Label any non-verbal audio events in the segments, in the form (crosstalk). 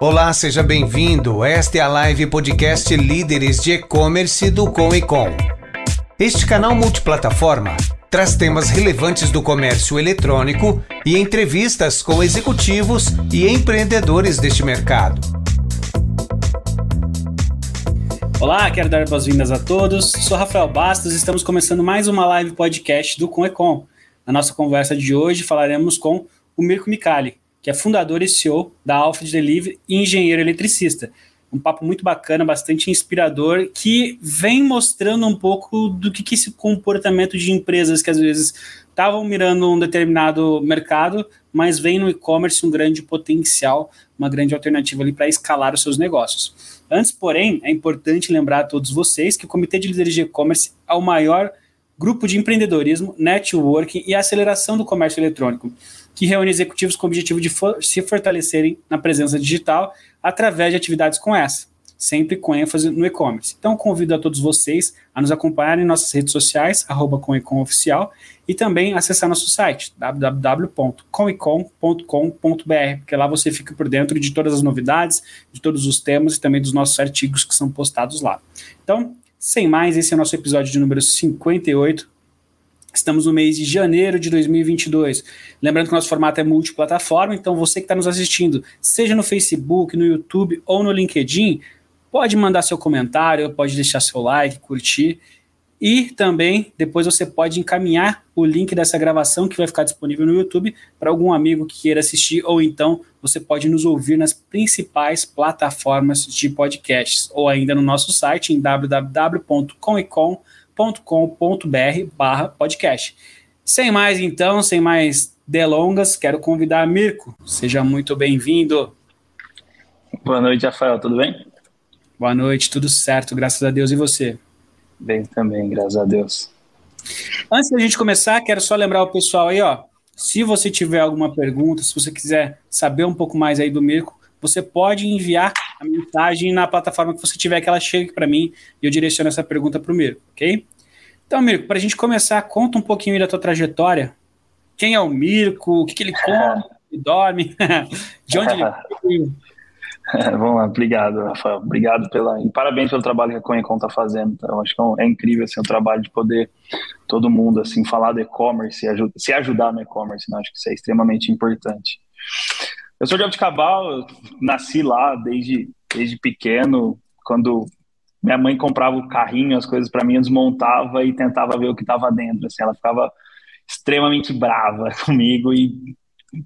Olá, seja bem-vindo. Esta é a live podcast Líderes de E-Commerce do Com e Com. Este canal multiplataforma traz temas relevantes do comércio eletrônico e entrevistas com executivos e empreendedores deste mercado. Olá, quero dar boas-vindas a todos. Sou Rafael Bastos e estamos começando mais uma live podcast do Com e Com. Na nossa conversa de hoje falaremos com o Mirko Micali, que é fundador e CEO da Alpha Delivery e engenheiro eletricista. Um papo muito bacana, bastante inspirador, que vem mostrando um pouco do que, que esse comportamento de empresas que às vezes estavam mirando um determinado mercado, mas vem no e-commerce um grande potencial, uma grande alternativa ali para escalar os seus negócios. Antes, porém, é importante lembrar a todos vocês que o Comitê de Líderes de E-Commerce é o maior grupo de empreendedorismo, networking e aceleração do comércio eletrônico que reúne executivos com o objetivo de for se fortalecerem na presença digital através de atividades como essa, sempre com ênfase no e-commerce. Então, convido a todos vocês a nos acompanhar em nossas redes sociais, arroba comecomoficial, e também acessar nosso site, www.comecom.com.br, porque lá você fica por dentro de todas as novidades, de todos os temas e também dos nossos artigos que são postados lá. Então, sem mais, esse é o nosso episódio de número 58 Estamos no mês de janeiro de 2022. Lembrando que nosso formato é multiplataforma, então você que está nos assistindo, seja no Facebook, no YouTube ou no LinkedIn, pode mandar seu comentário, pode deixar seu like, curtir. E também depois você pode encaminhar o link dessa gravação que vai ficar disponível no YouTube para algum amigo que queira assistir, ou então você pode nos ouvir nas principais plataformas de podcasts, ou ainda no nosso site em www.comecom.com com.br barra podcast. Sem mais então, sem mais delongas, quero convidar Mirko. Seja muito bem-vindo. Boa noite, Rafael, tudo bem? Boa noite, tudo certo, graças a Deus. E você? Bem também, graças a Deus. Antes da gente começar, quero só lembrar o pessoal aí, ó. Se você tiver alguma pergunta, se você quiser saber um pouco mais aí do Mirko, você pode enviar a mensagem na plataforma que você tiver, que ela chegue para mim e eu direciono essa pergunta para o Mirko, ok? Então, Mirko, para a gente começar, conta um pouquinho da tua trajetória. Quem é o Mirko? O que, que ele come? (laughs) Ele dorme? (laughs) De onde ele veio? (laughs) Vamos lá, obrigado, Rafael. Obrigado pela. E parabéns pelo trabalho que a Conhecon está fazendo. Então, acho que é, é incrível assim, o trabalho de poder todo mundo assim falar do e-commerce e se ajudar no e-commerce. Né? Acho que isso é extremamente importante. Eu sou de Abicabal, nasci lá desde, desde pequeno. Quando minha mãe comprava o carrinho, as coisas para mim, eu desmontava e tentava ver o que estava dentro. Assim, ela ficava extremamente brava (laughs) comigo e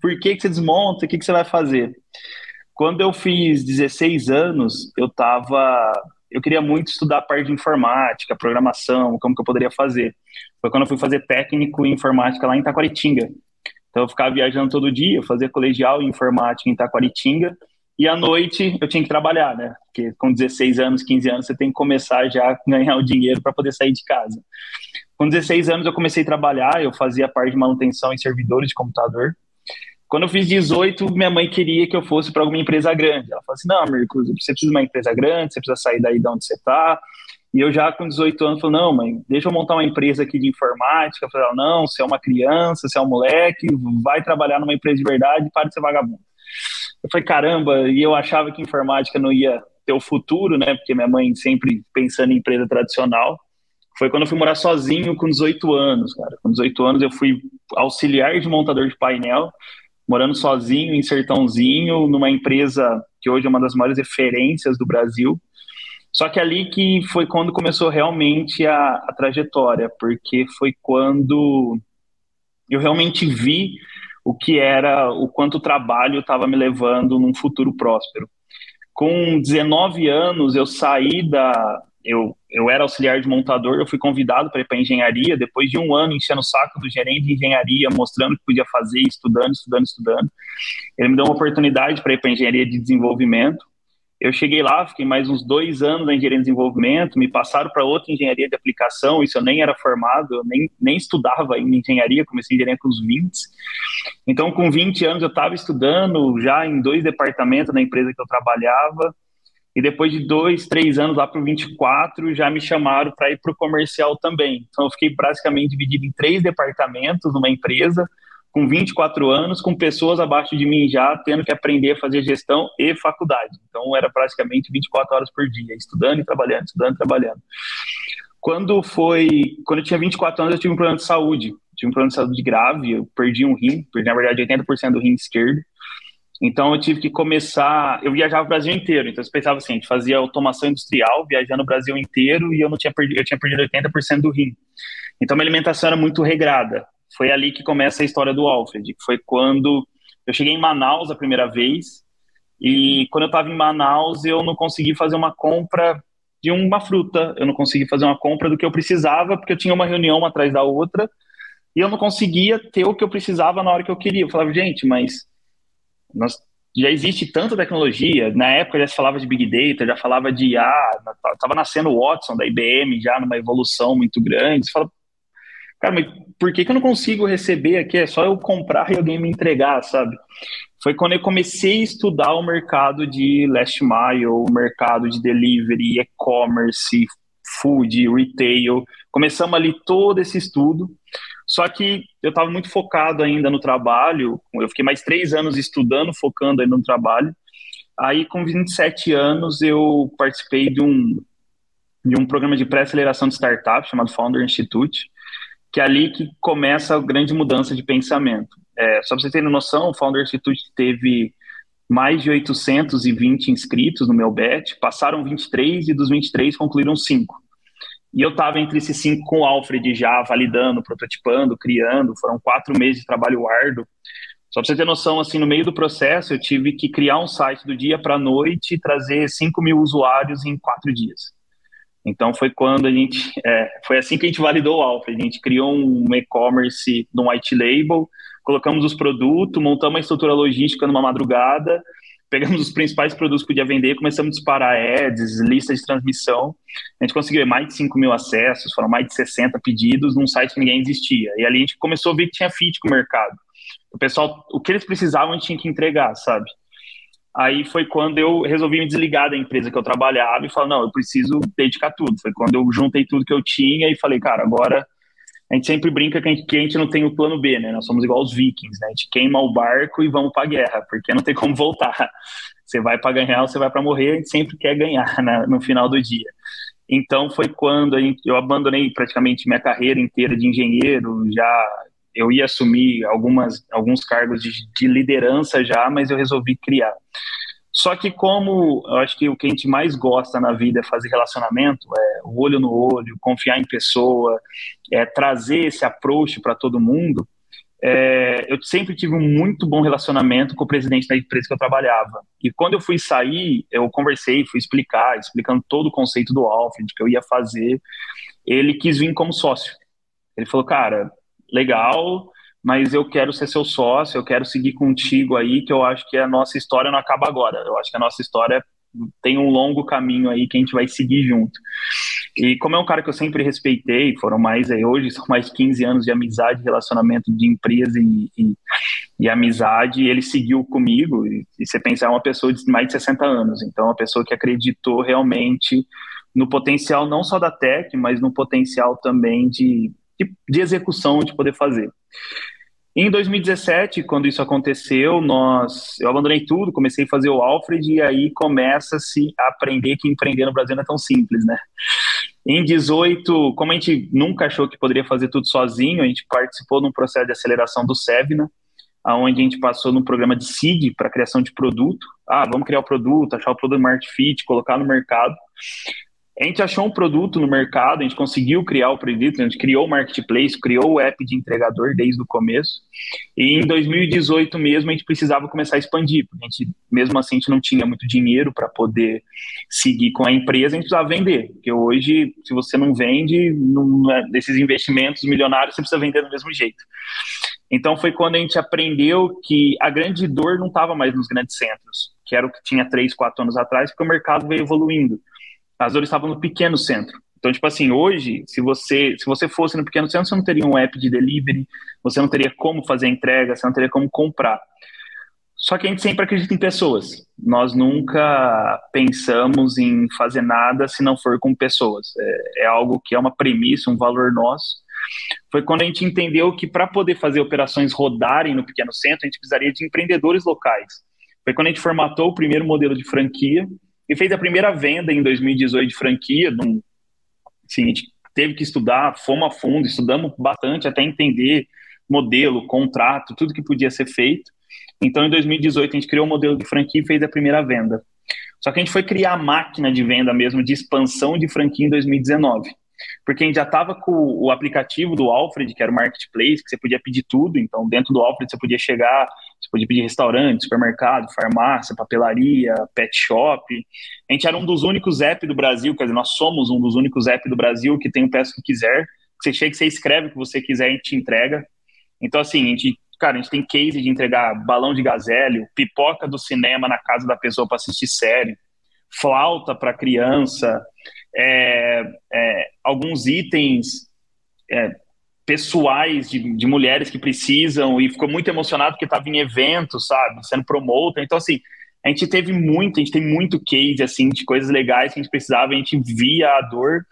por que, que você desmonta? O que, que você vai fazer? Quando eu fiz 16 anos, eu tava. Eu queria muito estudar a parte de informática, programação, como que eu poderia fazer. Foi quando eu fui fazer técnico em informática lá em Taquaritinga. Então eu ficava viajando todo dia, fazia colegial em informática em Taquaritinga, e à noite eu tinha que trabalhar, né? Porque com 16 anos, 15 anos, você tem que começar já a ganhar o dinheiro para poder sair de casa. Com 16 anos eu comecei a trabalhar, eu fazia parte de manutenção em servidores de computador. Quando eu fiz 18, minha mãe queria que eu fosse para alguma empresa grande. Ela falou assim: não, Mirko, você precisa de uma empresa grande, você precisa sair daí de onde você está. E eu já com 18 anos falei, não, mãe, deixa eu montar uma empresa aqui de informática. Eu falei, não, você é uma criança, você é um moleque, vai trabalhar numa empresa de verdade, para de ser vagabundo. Eu falei, caramba, e eu achava que informática não ia ter o futuro, né? Porque minha mãe sempre pensando em empresa tradicional. Foi quando eu fui morar sozinho com 18 anos, cara. Com 18 anos eu fui auxiliar de montador de painel, morando sozinho em Sertãozinho, numa empresa que hoje é uma das maiores referências do Brasil. Só que ali que foi quando começou realmente a, a trajetória, porque foi quando eu realmente vi o que era, o quanto o trabalho estava me levando num futuro próspero. Com 19 anos, eu saí da. Eu, eu era auxiliar de montador, eu fui convidado para ir para engenharia, depois de um ano enchendo o saco do gerente de engenharia, mostrando o que podia fazer, estudando, estudando, estudando. Ele me deu uma oportunidade para ir para engenharia de desenvolvimento. Eu cheguei lá, fiquei mais uns dois anos na engenharia de desenvolvimento, me passaram para outra engenharia de aplicação, isso eu nem era formado, eu nem, nem estudava em engenharia, comecei engenharia com uns 20. Então, com 20 anos, eu estava estudando já em dois departamentos da empresa que eu trabalhava, e depois de dois, três anos, lá para o 24, já me chamaram para ir para o comercial também. Então, eu fiquei praticamente dividido em três departamentos numa empresa, com 24 anos, com pessoas abaixo de mim já tendo que aprender a fazer gestão e faculdade. Então era praticamente 24 horas por dia, estudando e trabalhando, estudando e trabalhando. Quando foi, quando eu tinha 24 anos, eu tive um problema de saúde. Tive um problema de saúde grave, eu perdi um rim, perdi na verdade 80% do rim esquerdo. Então eu tive que começar, eu viajava o Brasil inteiro, então eu pensava assim, a gente fazia automação industrial, viajando o Brasil inteiro e eu não tinha perdido, eu tinha perdido 80% do rim. Então minha alimentação era muito regrada. Foi ali que começa a história do Alfred, foi quando eu cheguei em Manaus a primeira vez e quando eu estava em Manaus eu não consegui fazer uma compra de uma fruta, eu não consegui fazer uma compra do que eu precisava porque eu tinha uma reunião uma atrás da outra e eu não conseguia ter o que eu precisava na hora que eu queria. Eu falava, gente, mas nós, já existe tanta tecnologia, na época já se falava de Big Data, já falava de IA, estava nascendo o Watson da IBM já numa evolução muito grande, você fala, cara, mas por que, que eu não consigo receber aqui? É só eu comprar e alguém me entregar, sabe? Foi quando eu comecei a estudar o mercado de last mile, o mercado de delivery, e-commerce, food, retail. Começamos ali todo esse estudo. Só que eu estava muito focado ainda no trabalho. Eu fiquei mais três anos estudando, focando ainda no trabalho. Aí, com 27 anos, eu participei de um, de um programa de pré-aceleração de startup chamado Founder Institute, que é ali que começa a grande mudança de pensamento. É, só para vocês terem noção, o Founder Institute teve mais de 820 inscritos no meu bet, passaram 23 e dos 23 concluíram 5. E eu estava entre esses cinco com o Alfred já, validando, prototipando, criando. Foram quatro meses de trabalho árduo. Só para você ter noção, assim, no meio do processo, eu tive que criar um site do dia para a noite e trazer 5 mil usuários em quatro dias. Então foi quando a gente, (laughs) é, foi assim que a gente validou o Alfred. A gente criou um e-commerce no white label, colocamos os produtos, montamos uma estrutura logística numa madrugada, pegamos os principais produtos que podia vender, começamos a disparar ads, lista de transmissão. A gente conseguiu mais de 5 mil acessos, foram mais de 60 pedidos num site que ninguém existia. E ali a gente começou a ver que tinha fit com o mercado. O pessoal, o que eles precisavam, a gente tinha que entregar, sabe? Aí foi quando eu resolvi me desligar da empresa que eu trabalhava e falar, não, eu preciso dedicar tudo. Foi quando eu juntei tudo que eu tinha e falei, cara, agora a gente sempre brinca que a, gente, que a gente não tem o plano B, né? Nós somos igual os vikings, né? A gente queima o barco e vamos para a guerra, porque não tem como (laughs) voltar. Você vai para ganhar ou você vai para morrer, a gente sempre quer ganhar (laughs) né, no final do dia. Então foi quando gente, eu abandonei praticamente minha carreira inteira de engenheiro, já eu ia assumir algumas, alguns cargos de, de liderança já, mas eu resolvi criar. Só que como eu acho que o que a gente mais gosta na vida é fazer relacionamento, é o olho no olho, confiar em pessoa, é trazer esse approach para todo mundo, é, eu sempre tive um muito bom relacionamento com o presidente da empresa que eu trabalhava. E quando eu fui sair, eu conversei, fui explicar, explicando todo o conceito do Alfred, que eu ia fazer. Ele quis vir como sócio. Ele falou, cara, legal, mas eu quero ser seu sócio, eu quero seguir contigo aí, que eu acho que a nossa história não acaba agora. Eu acho que a nossa história tem um longo caminho aí que a gente vai seguir junto. E como é um cara que eu sempre respeitei, foram mais aí hoje, são mais 15 anos de amizade, relacionamento de empresa e, e, e amizade, e ele seguiu comigo, e, e você pensar, é uma pessoa de mais de 60 anos, então uma pessoa que acreditou realmente no potencial não só da tech, mas no potencial também de, de, de execução de poder fazer. Em 2017, quando isso aconteceu, nós, eu abandonei tudo, comecei a fazer o Alfred e aí começa-se a aprender que empreender no Brasil não é tão simples, né? Em 18, como a gente nunca achou que poderia fazer tudo sozinho, a gente participou num processo de aceleração do Sevna, aonde a gente passou num programa de seed para criação de produto. Ah, vamos criar o produto, achar o produto market fit, colocar no mercado. A gente achou um produto no mercado, a gente conseguiu criar o produto, a gente criou o marketplace, criou o app de entregador desde o começo. E em 2018 mesmo a gente precisava começar a expandir, porque a gente, mesmo assim a gente não tinha muito dinheiro para poder seguir com a empresa, a gente precisava vender. Porque hoje, se você não vende, não é, desses investimentos milionários, você precisa vender do mesmo jeito. Então foi quando a gente aprendeu que a grande dor não estava mais nos grandes centros, que era o que tinha três, quatro anos atrás, porque o mercado veio evoluindo as dores estavam no pequeno centro. Então, tipo assim, hoje, se você, se você fosse no pequeno centro, você não teria um app de delivery, você não teria como fazer entrega, você não teria como comprar. Só que a gente sempre acredita em pessoas. Nós nunca pensamos em fazer nada se não for com pessoas. É, é algo que é uma premissa, um valor nosso. foi quando a gente entendeu que para poder fazer operações rodarem no pequeno centro, a gente precisaria de empreendedores locais. Foi quando a gente formatou o primeiro modelo de franquia e fez a primeira venda em 2018 de franquia. Num, assim, a gente teve que estudar, fomos a fundo, estudamos bastante até entender modelo, contrato, tudo que podia ser feito. Então, em 2018, a gente criou o um modelo de franquia e fez a primeira venda. Só que a gente foi criar a máquina de venda mesmo, de expansão de franquia em 2019 porque a gente já estava com o aplicativo do Alfred, que era o marketplace, que você podia pedir tudo. Então, dentro do Alfred, você podia chegar, você podia pedir restaurante, supermercado, farmácia, papelaria, pet shop. A gente era um dos únicos apps do Brasil, quer dizer, nós somos um dos únicos apps do Brasil que tem o Peço Que Quiser. Você chega, você escreve o que você quiser, a gente te entrega. Então, assim, a gente cara, a gente tem case de entregar balão de gazélio, pipoca do cinema na casa da pessoa para assistir série, flauta para criança, é, é, alguns itens é, pessoais de, de, mulheres que precisam e ficou muito emocionado porque estava em evento, sabe, sendo promotor. Então, assim, a gente teve muito, a gente tem muito case, assim, de coisas legais que a gente precisava, a gente via a dor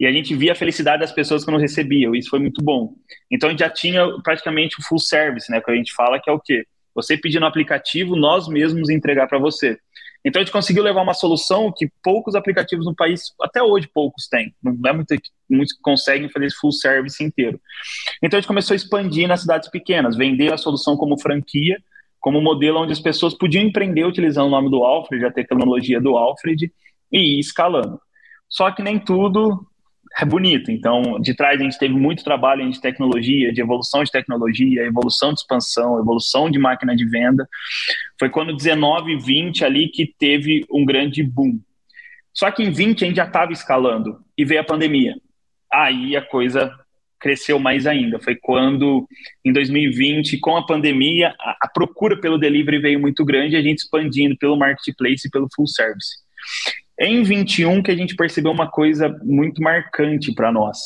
e a gente via a felicidade das pessoas quando recebiam, isso foi muito bom. Então, a gente já tinha praticamente o full service, né, que a gente fala que é o quê? Você pedir no aplicativo, nós mesmos entregar para você. Então a gente conseguiu levar uma solução que poucos aplicativos no país, até hoje poucos têm, não é muito, muitos que conseguem fazer esse full service inteiro. Então a gente começou a expandir nas cidades pequenas, vender a solução como franquia, como modelo onde as pessoas podiam empreender utilizando o nome do Alfred, a tecnologia do Alfred, e ir escalando. Só que nem tudo é bonito. Então, de trás a gente teve muito trabalho de tecnologia, de evolução de tecnologia, evolução de expansão, evolução de máquina de venda. Foi quando 19 e 20 ali que teve um grande boom. Só que em 20 a gente já estava escalando e veio a pandemia. Aí a coisa cresceu mais ainda. Foi quando, em 2020, com a pandemia, a, a procura pelo delivery veio muito grande, a gente expandindo pelo marketplace e pelo full service. Em 21 que a gente percebeu uma coisa muito marcante para nós,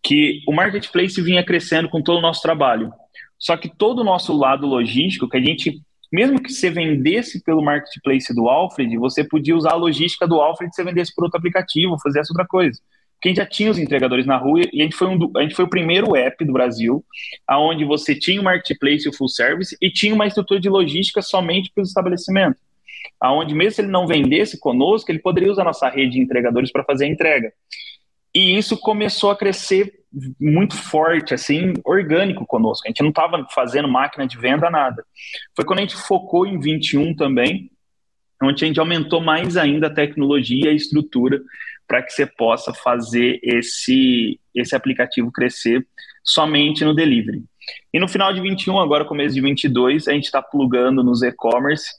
que o marketplace vinha crescendo com todo o nosso trabalho. Só que todo o nosso lado logístico, que a gente, mesmo que você vendesse pelo marketplace do Alfred, você podia usar a logística do Alfred e você vendesse por outro aplicativo, fazer essa outra coisa. Porque a gente já tinha os entregadores na rua e a gente foi, um, a gente foi o primeiro app do Brasil aonde você tinha o marketplace e o full service e tinha uma estrutura de logística somente para os estabelecimentos aonde mesmo se ele não vendesse conosco, ele poderia usar nossa rede de entregadores para fazer a entrega. E isso começou a crescer muito forte, assim, orgânico conosco. A gente não estava fazendo máquina de venda, nada. Foi quando a gente focou em 21 também, onde a gente aumentou mais ainda a tecnologia e a estrutura para que você possa fazer esse, esse aplicativo crescer somente no delivery. E no final de 21, agora começo de 22, a gente está plugando nos e-commerce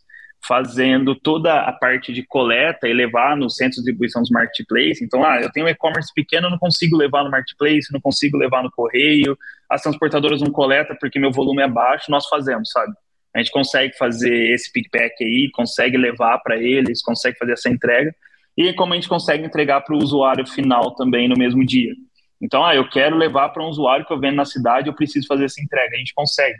fazendo toda a parte de coleta e levar no centro de distribuição dos marketplace. Então, ah, eu tenho um e-commerce pequeno, não consigo levar no marketplace, não consigo levar no correio, as transportadoras não coletam porque meu volume é baixo, nós fazemos, sabe? A gente consegue fazer esse pickpack aí, consegue levar para eles, consegue fazer essa entrega, e como a gente consegue entregar para o usuário final também no mesmo dia. Então, ah, eu quero levar para um usuário que eu vendo na cidade, eu preciso fazer essa entrega, a gente consegue.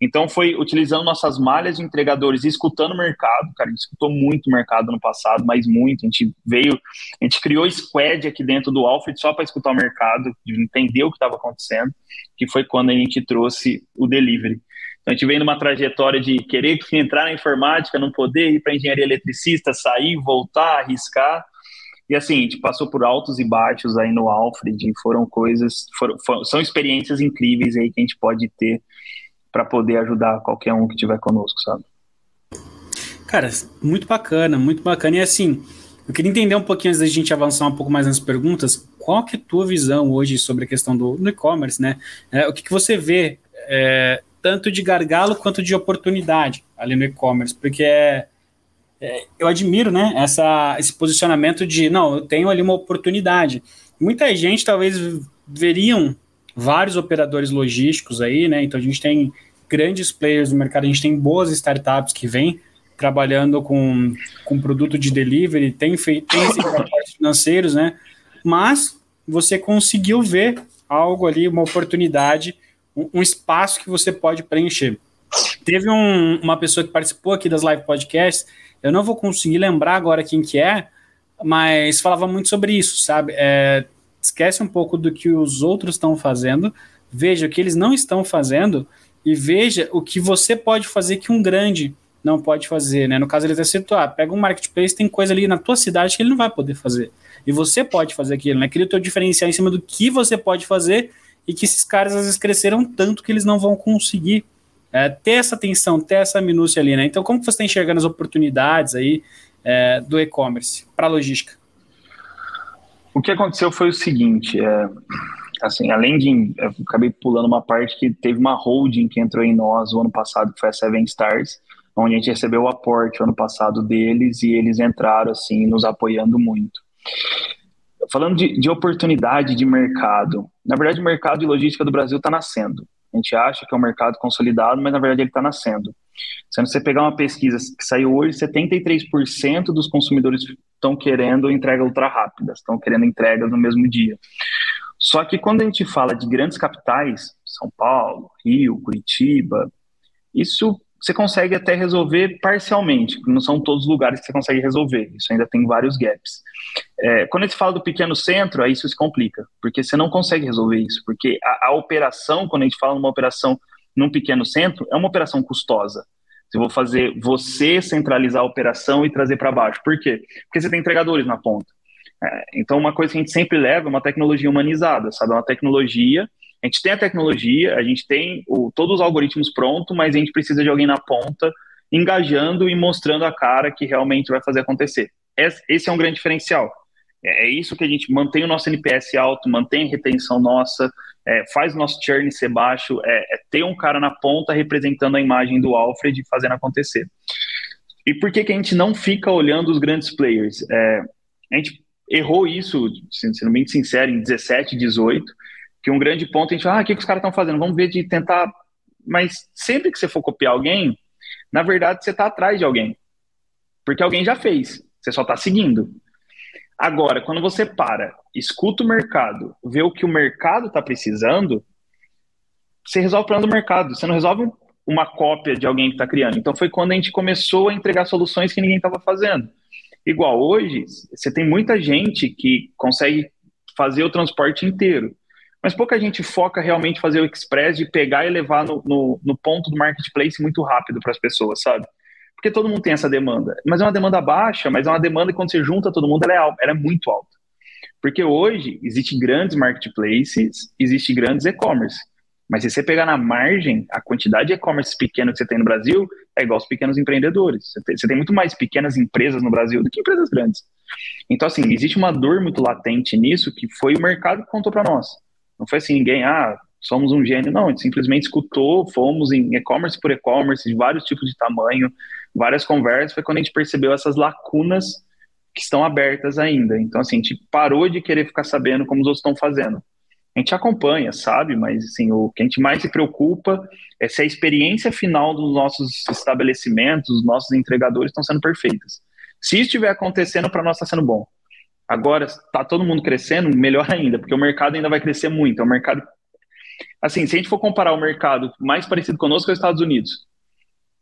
Então foi utilizando nossas malhas de entregadores escutando o mercado, cara, a gente escutou muito o mercado no passado, mas muito, a gente veio, a gente criou squad aqui dentro do Alfred só para escutar o mercado, entender o que estava acontecendo, que foi quando a gente trouxe o delivery. Então a gente vem numa trajetória de querer (laughs) entrar na informática, não poder ir para engenharia eletricista, sair, voltar, arriscar, e assim, a gente passou por altos e baixos aí no Alfred, foram coisas, foram, foram, são experiências incríveis aí que a gente pode ter para poder ajudar qualquer um que estiver conosco, sabe? Cara, muito bacana, muito bacana. E assim, eu queria entender um pouquinho antes da gente avançar um pouco mais nas perguntas, qual que é a tua visão hoje sobre a questão do, do e-commerce, né? É, o que, que você vê é, tanto de gargalo quanto de oportunidade ali no e-commerce? Porque é, é, eu admiro, né, essa, esse posicionamento de, não, eu tenho ali uma oportunidade. Muita gente talvez veriam vários operadores logísticos aí, né? Então a gente tem grandes players no mercado, a gente tem boas startups que vêm trabalhando com, com produto de delivery, tem feito financeiros, né? Mas você conseguiu ver algo ali, uma oportunidade, um, um espaço que você pode preencher. Teve um, uma pessoa que participou aqui das live podcasts, eu não vou conseguir lembrar agora quem que é, mas falava muito sobre isso, sabe? É, esquece um pouco do que os outros estão fazendo, veja o que eles não estão fazendo e veja o que você pode fazer que um grande não pode fazer, né? No caso ele até citou, ah, pega um marketplace, tem coisa ali na tua cidade que ele não vai poder fazer. E você pode fazer aquilo, né? Cria o teu diferencial em cima do que você pode fazer e que esses caras às vezes cresceram tanto que eles não vão conseguir é, ter essa atenção, ter essa minúcia ali, né? Então, como que você está enxergando as oportunidades aí é, do e-commerce para logística? O que aconteceu foi o seguinte, é, assim, além de, eu acabei pulando uma parte que teve uma holding que entrou em nós o ano passado, que foi a Seven Stars, onde a gente recebeu o aporte ano passado deles e eles entraram, assim, nos apoiando muito. Falando de, de oportunidade de mercado, na verdade o mercado de logística do Brasil está nascendo. A gente acha que é um mercado consolidado, mas na verdade ele está nascendo. Se você pegar uma pesquisa que saiu hoje, 73% dos consumidores estão querendo entrega ultra rápida, estão querendo entregas no mesmo dia. Só que quando a gente fala de grandes capitais, São Paulo, Rio, Curitiba, isso você consegue até resolver parcialmente, não são todos os lugares que você consegue resolver, isso ainda tem vários gaps. É, quando gente fala do pequeno centro, aí isso se complica, porque você não consegue resolver isso, porque a, a operação, quando a gente fala numa operação num pequeno centro, é uma operação custosa. Eu vou fazer você centralizar a operação e trazer para baixo. Por quê? Porque você tem entregadores na ponta. É, então, uma coisa que a gente sempre leva é uma tecnologia humanizada, sabe? É uma tecnologia. A gente tem a tecnologia, a gente tem o, todos os algoritmos prontos, mas a gente precisa de alguém na ponta engajando e mostrando a cara que realmente vai fazer acontecer. Esse é um grande diferencial. É, é isso que a gente mantém o nosso NPS alto, mantém a retenção nossa, é, faz o nosso churn ser baixo, é, é, ter um cara na ponta representando a imagem do Alfred e fazendo acontecer. E por que, que a gente não fica olhando os grandes players? É, a gente errou isso, sendo bem sincero, em 17, 18, que um grande ponto a gente, ah, o que, que os caras estão fazendo? Vamos ver de tentar. Mas sempre que você for copiar alguém, na verdade você está atrás de alguém. Porque alguém já fez, você só está seguindo. Agora, quando você para, escuta o mercado, vê o que o mercado está precisando, você resolve o problema do mercado. Você não resolve uma cópia de alguém que está criando. Então foi quando a gente começou a entregar soluções que ninguém estava fazendo. Igual hoje, você tem muita gente que consegue fazer o transporte inteiro, mas pouca gente foca realmente fazer o express de pegar e levar no, no, no ponto do marketplace muito rápido para as pessoas, sabe? porque todo mundo tem essa demanda. Mas é uma demanda baixa, mas é uma demanda que quando você junta todo mundo, ela é, alta, ela é muito alta. Porque hoje existem grandes marketplaces, existem grandes e-commerce. Mas se você pegar na margem, a quantidade de e-commerce pequeno que você tem no Brasil é igual aos pequenos empreendedores. Você tem, você tem, muito mais pequenas empresas no Brasil do que empresas grandes. Então, assim, existe uma dor muito latente nisso que foi o mercado que contou para nós. Não foi assim, ninguém, ah, somos um gênio. Não, a gente simplesmente escutou, fomos em e-commerce por e-commerce, de vários tipos de tamanho, várias conversas, foi quando a gente percebeu essas lacunas que estão abertas ainda. Então, assim, a gente parou de querer ficar sabendo como os outros estão fazendo. A gente acompanha, sabe? Mas, assim, o que a gente mais se preocupa é se a experiência final dos nossos estabelecimentos, dos nossos entregadores estão sendo perfeitas. Se estiver acontecendo, para nós está sendo bom. Agora, está todo mundo crescendo, melhor ainda, porque o mercado ainda vai crescer muito. É um mercado. Assim, se a gente for comparar o mercado mais parecido conosco, é os Estados Unidos.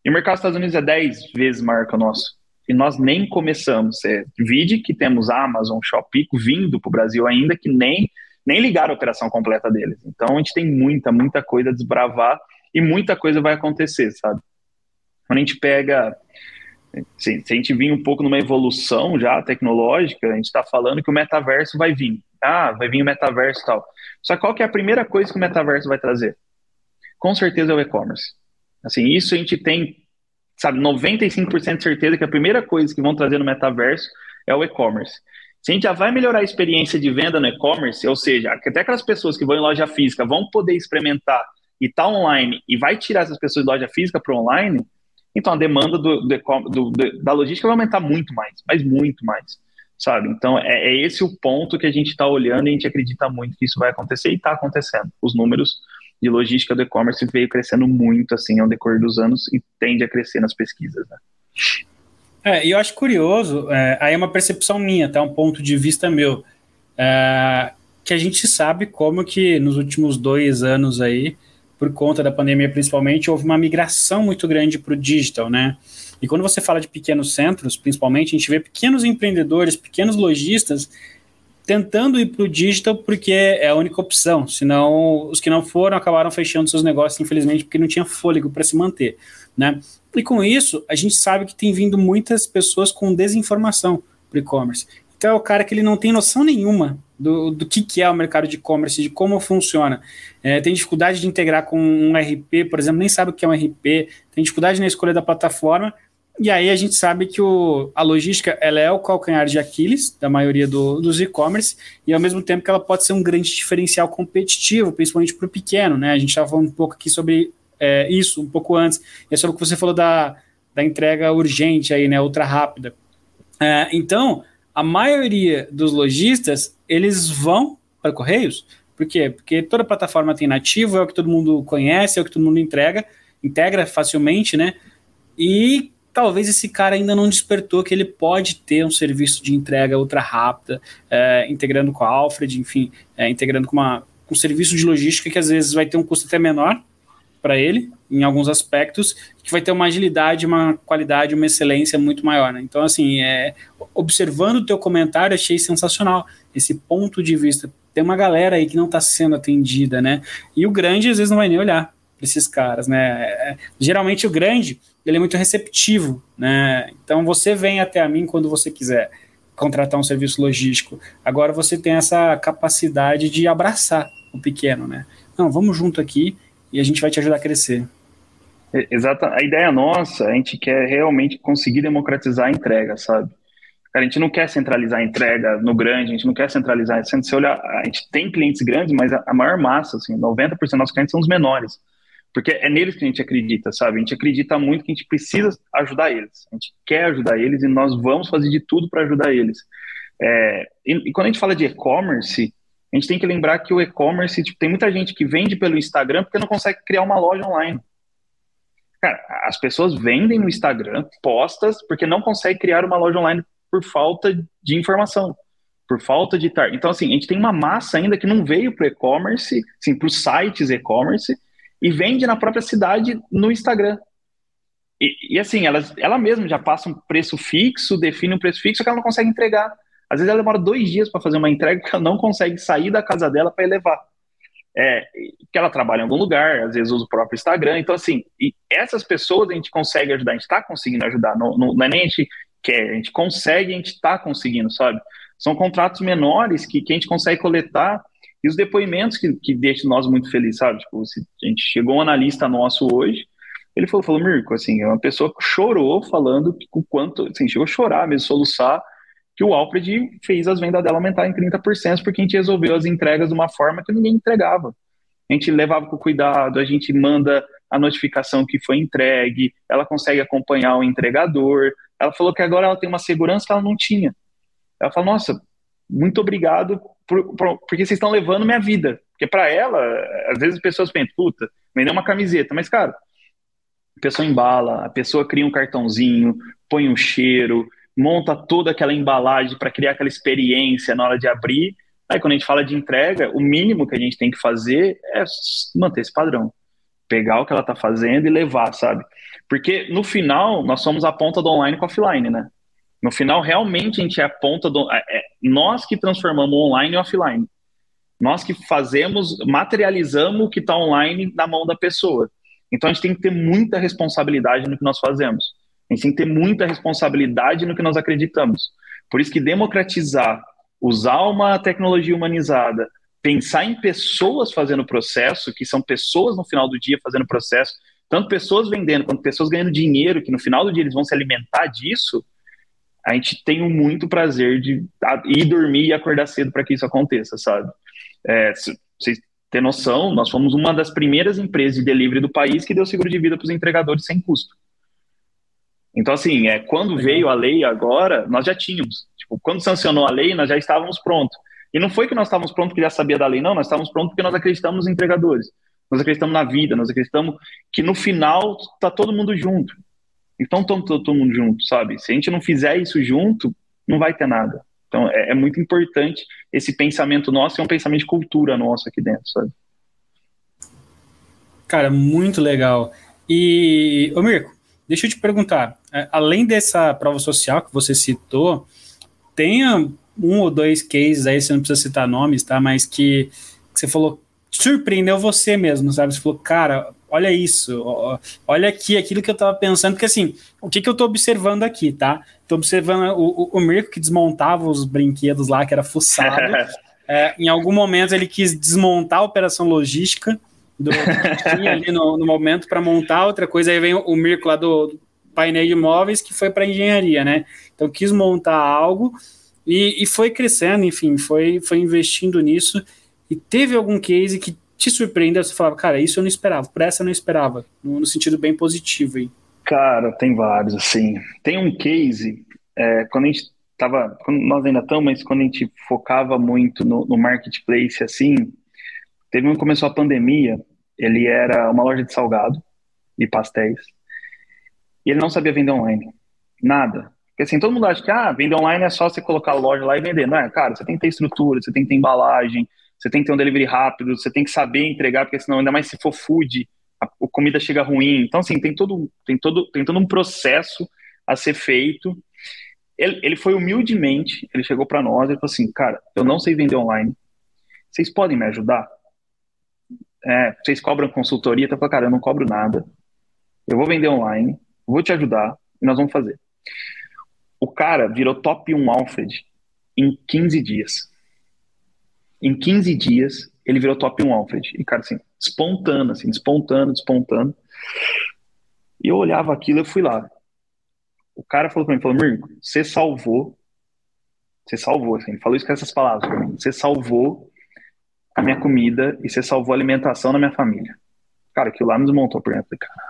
E o mercado dos Estados Unidos é 10 vezes maior que o nosso. E nós nem começamos. É, vide que temos Amazon, Shopee vindo para o Brasil ainda, que nem, nem ligaram a operação completa deles. Então a gente tem muita, muita coisa a desbravar e muita coisa vai acontecer, sabe? Quando a gente pega. Se, a gente vir um pouco numa evolução já tecnológica, a gente está falando que o metaverso vai vir. Ah, vai vir o metaverso e tal. Só qual que é a primeira coisa que o metaverso vai trazer? Com certeza é o e-commerce. Assim, isso a gente tem, sabe, 95% de certeza que a primeira coisa que vão trazer no metaverso é o e-commerce. Se a gente já vai melhorar a experiência de venda no e-commerce, ou seja, até aquelas pessoas que vão em loja física vão poder experimentar e tá online e vai tirar essas pessoas de loja física para online, então a demanda do, do, do, da logística vai aumentar muito mais, mas muito mais, sabe? Então é, é esse o ponto que a gente está olhando e a gente acredita muito que isso vai acontecer e está acontecendo. Os números de logística do e-commerce veio crescendo muito assim ao decorrer dos anos e tende a crescer nas pesquisas. Né? É, e eu acho curioso, é, aí é uma percepção minha, até um ponto de vista meu, é, que a gente sabe como que nos últimos dois anos aí, por conta da pandemia principalmente, houve uma migração muito grande para o digital, né? E quando você fala de pequenos centros, principalmente, a gente vê pequenos empreendedores, pequenos lojistas tentando ir para o digital porque é a única opção. Senão, os que não foram acabaram fechando seus negócios, infelizmente, porque não tinha fôlego para se manter. Né? E com isso, a gente sabe que tem vindo muitas pessoas com desinformação para e-commerce. Então é o cara que ele não tem noção nenhuma do, do que, que é o mercado de e-commerce, de como funciona. É, tem dificuldade de integrar com um RP, por exemplo, nem sabe o que é um RP, tem dificuldade na escolha da plataforma, e aí a gente sabe que o, a logística ela é o calcanhar de Aquiles da maioria do, dos e-commerce, e ao mesmo tempo que ela pode ser um grande diferencial competitivo, principalmente para o pequeno. Né? A gente estava falando um pouco aqui sobre é, isso, um pouco antes, e é sobre o que você falou da, da entrega urgente, aí, né, ultra rápida. É, então, a maioria dos lojistas, eles vão para Correios. Por quê? Porque toda plataforma tem nativo, é o que todo mundo conhece, é o que todo mundo entrega, integra facilmente, né? E talvez esse cara ainda não despertou que ele pode ter um serviço de entrega ultra rápida, é, integrando com a Alfred, enfim, é, integrando com, uma, com um serviço de logística que às vezes vai ter um custo até menor para ele, em alguns aspectos, que vai ter uma agilidade, uma qualidade, uma excelência muito maior. Né? Então, assim, é, observando o teu comentário, achei sensacional esse ponto de vista. Tem uma galera aí que não está sendo atendida, né? E o grande, às vezes, não vai nem olhar para esses caras, né? É, geralmente o grande, ele é muito receptivo, né? Então, você vem até a mim quando você quiser contratar um serviço logístico. Agora você tem essa capacidade de abraçar o pequeno, né? Não, vamos junto aqui e a gente vai te ajudar a crescer. Exato. A ideia nossa, a gente quer realmente conseguir democratizar a entrega, sabe? Cara, a gente não quer centralizar a entrega no grande, a gente não quer centralizar. Se você olhar, a gente tem clientes grandes, mas a, maior massa, assim, 90% dos nossos clientes são os menores. Porque é neles que a gente acredita, sabe? A gente acredita muito que a gente precisa ajudar eles. A gente quer ajudar eles e nós vamos fazer de tudo para ajudar eles. É, e, e, quando a gente fala de e-commerce, a gente tem que lembrar que o e-commerce, tipo, tem muita gente que vende pelo Instagram porque não consegue criar uma loja online. Cara, as pessoas vendem no Instagram postas porque não consegue criar uma loja online por falta de informação, por falta de tar. Então, assim, a gente tem uma massa ainda que não veio para o e-commerce, assim, para os sites e-commerce, e vende na própria cidade no Instagram. E, e, assim, ela, ela mesma já passa um preço fixo, define um preço fixo que ela não consegue entregar. Às vezes ela demora dois dias para fazer uma entrega porque ela não consegue sair da casa dela para levar. É, que ela trabalha em algum lugar, às vezes usa o próprio Instagram. Então, assim, essas pessoas a gente consegue ajudar, a gente está conseguindo ajudar. Não, não, não, é nem a gente quer, a gente consegue, a gente está conseguindo, sabe? São contratos menores que, que a gente consegue coletar e os depoimentos que, que deixam nós muito felizes, sabe? Tipo, a gente chegou um analista nosso hoje, ele falou, falou, Mirko, assim, é uma pessoa que chorou falando o quanto, assim, chegou a chorar mesmo, soluçar que o Alfred fez as vendas dela aumentar em 30% porque a gente resolveu as entregas de uma forma que ninguém entregava. A gente levava com cuidado, a gente manda a notificação que foi entregue, ela consegue acompanhar o entregador. Ela falou que agora ela tem uma segurança que ela não tinha. Ela falou: Nossa, muito obrigado por, por, porque vocês estão levando minha vida. Porque para ela, às vezes as pessoas pensam, puta, vendeu uma camiseta, mas cara, a pessoa embala, a pessoa cria um cartãozinho, põe um cheiro, monta toda aquela embalagem para criar aquela experiência na hora de abrir. Aí, quando a gente fala de entrega, o mínimo que a gente tem que fazer é manter esse padrão. Pegar o que ela está fazendo e levar, sabe? Porque no final, nós somos a ponta do online com offline, né? No final, realmente a gente é a ponta do. É, é nós que transformamos online em offline. Nós que fazemos, materializamos o que está online na mão da pessoa. Então a gente tem que ter muita responsabilidade no que nós fazemos. A gente tem que ter muita responsabilidade no que nós acreditamos. Por isso que democratizar, usar uma tecnologia humanizada, pensar em pessoas fazendo o processo, que são pessoas no final do dia fazendo o processo, tanto pessoas vendendo quanto pessoas ganhando dinheiro, que no final do dia eles vão se alimentar disso, a gente tem muito prazer de ir dormir e acordar cedo para que isso aconteça, sabe? É, vocês têm noção, nós fomos uma das primeiras empresas de delivery do país que deu seguro de vida para os entregadores sem custo. Então, assim, é, quando veio a lei agora, nós já tínhamos. Tipo, quando sancionou a lei, nós já estávamos prontos. E não foi que nós estávamos prontos porque já sabia da lei, não, nós estávamos prontos porque nós acreditamos nos entregadores. Nós acreditamos na vida, nós acreditamos que no final está todo mundo junto. Então, estamos todo, mundo junto, sabe? Se a gente não fizer isso junto, não vai ter nada. Então, é, é muito importante esse pensamento nosso, é um pensamento de cultura nosso aqui dentro, sabe? Cara, muito legal. E, ô Mirko, Deixa eu te perguntar, além dessa prova social que você citou, tem um ou dois cases aí, você não precisa citar nomes, tá? Mas que, que você falou, surpreendeu você mesmo, sabe? Você falou, cara, olha isso, olha aqui aquilo que eu tava pensando, porque assim, o que que eu tô observando aqui, tá? Tô observando o, o, o Mirko que desmontava os brinquedos lá, que era fuçado. (laughs) é, em algum momento ele quis desmontar a operação logística do que tinha ali no, no momento para montar outra coisa. Aí vem o, o Mirko lá do painel de imóveis que foi para engenharia, né? Então quis montar algo e, e foi crescendo, enfim, foi, foi investindo nisso. E teve algum case que te surpreendeu? Você falava, cara, isso eu não esperava, por essa eu não esperava, no, no sentido bem positivo aí. Cara, tem vários, assim. Tem um case, é, quando a gente tava, nós ainda estamos, mas quando a gente focava muito no, no marketplace, assim, teve um começou a pandemia, ele era uma loja de salgado e pastéis, e ele não sabia vender online. Nada. Porque assim, todo mundo acha que ah, vender online é só você colocar a loja lá e vender. Não é, cara, você tem que ter estrutura, você tem que ter embalagem, você tem que ter um delivery rápido, você tem que saber entregar, porque senão, ainda mais se for food, a, a comida chega ruim. Então, assim, tem todo, tem, todo, tem todo um processo a ser feito. Ele, ele foi humildemente, ele chegou para nós e falou assim, cara, eu não sei vender online, vocês podem me ajudar? É, vocês cobram consultoria? Então, eu falei, cara, eu não cobro nada. Eu vou vender online, vou te ajudar e nós vamos fazer. O cara virou top 1 Alfred em 15 dias. Em 15 dias, ele virou top 1 Alfred. E, cara, assim, espontâneo, assim, despontando, despontando. E eu olhava aquilo e fui lá. O cara falou pra mim, falou, Mirko, você salvou, você salvou, assim, ele falou isso com essas palavras mim, você salvou a minha comida e você salvou a alimentação da minha família. Cara, aquilo lá me desmontou por dentro. Caralho.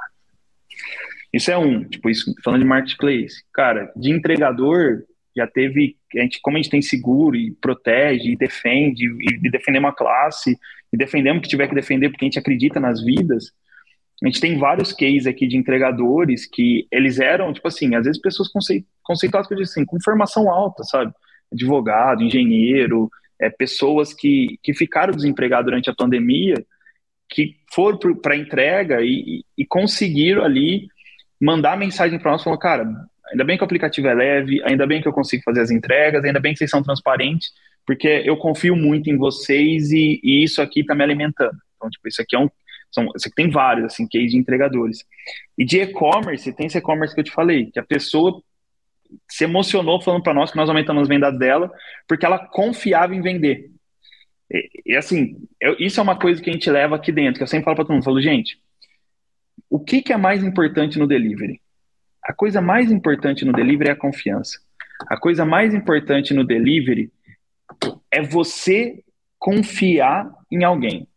Isso é um, tipo, isso falando de marketplace. Cara, de entregador, já teve, a gente, como a gente tem seguro e protege e defende, e, e defender uma classe, e defendemos que tiver que defender porque a gente acredita nas vidas, a gente tem vários cases aqui de entregadores que eles eram, tipo assim, às vezes pessoas conceit, conceituadas que assim, com formação alta, sabe? Advogado, engenheiro, é, pessoas que, que ficaram desempregadas durante a pandemia, que foram para entrega e, e, conseguiram ali mandar mensagem para nós falando, cara, ainda bem que o aplicativo é leve, ainda bem que eu consigo fazer as entregas, ainda bem que vocês são transparentes, porque eu confio muito em vocês e, e isso aqui está me alimentando. Então, tipo, isso aqui é um. São, isso aqui tem vários, assim, case de entregadores. E de e-commerce, tem esse e-commerce que eu te falei, que a pessoa se emocionou falando para nós que nós aumentamos as vendas dela, porque ela confiava em vender. E, e assim, eu, isso é uma coisa que a gente leva aqui dentro, que eu sempre falo para todo mundo, falo, gente, o que, que é mais importante no delivery? A coisa mais importante no delivery é a confiança. A coisa mais importante no delivery é você confiar em alguém.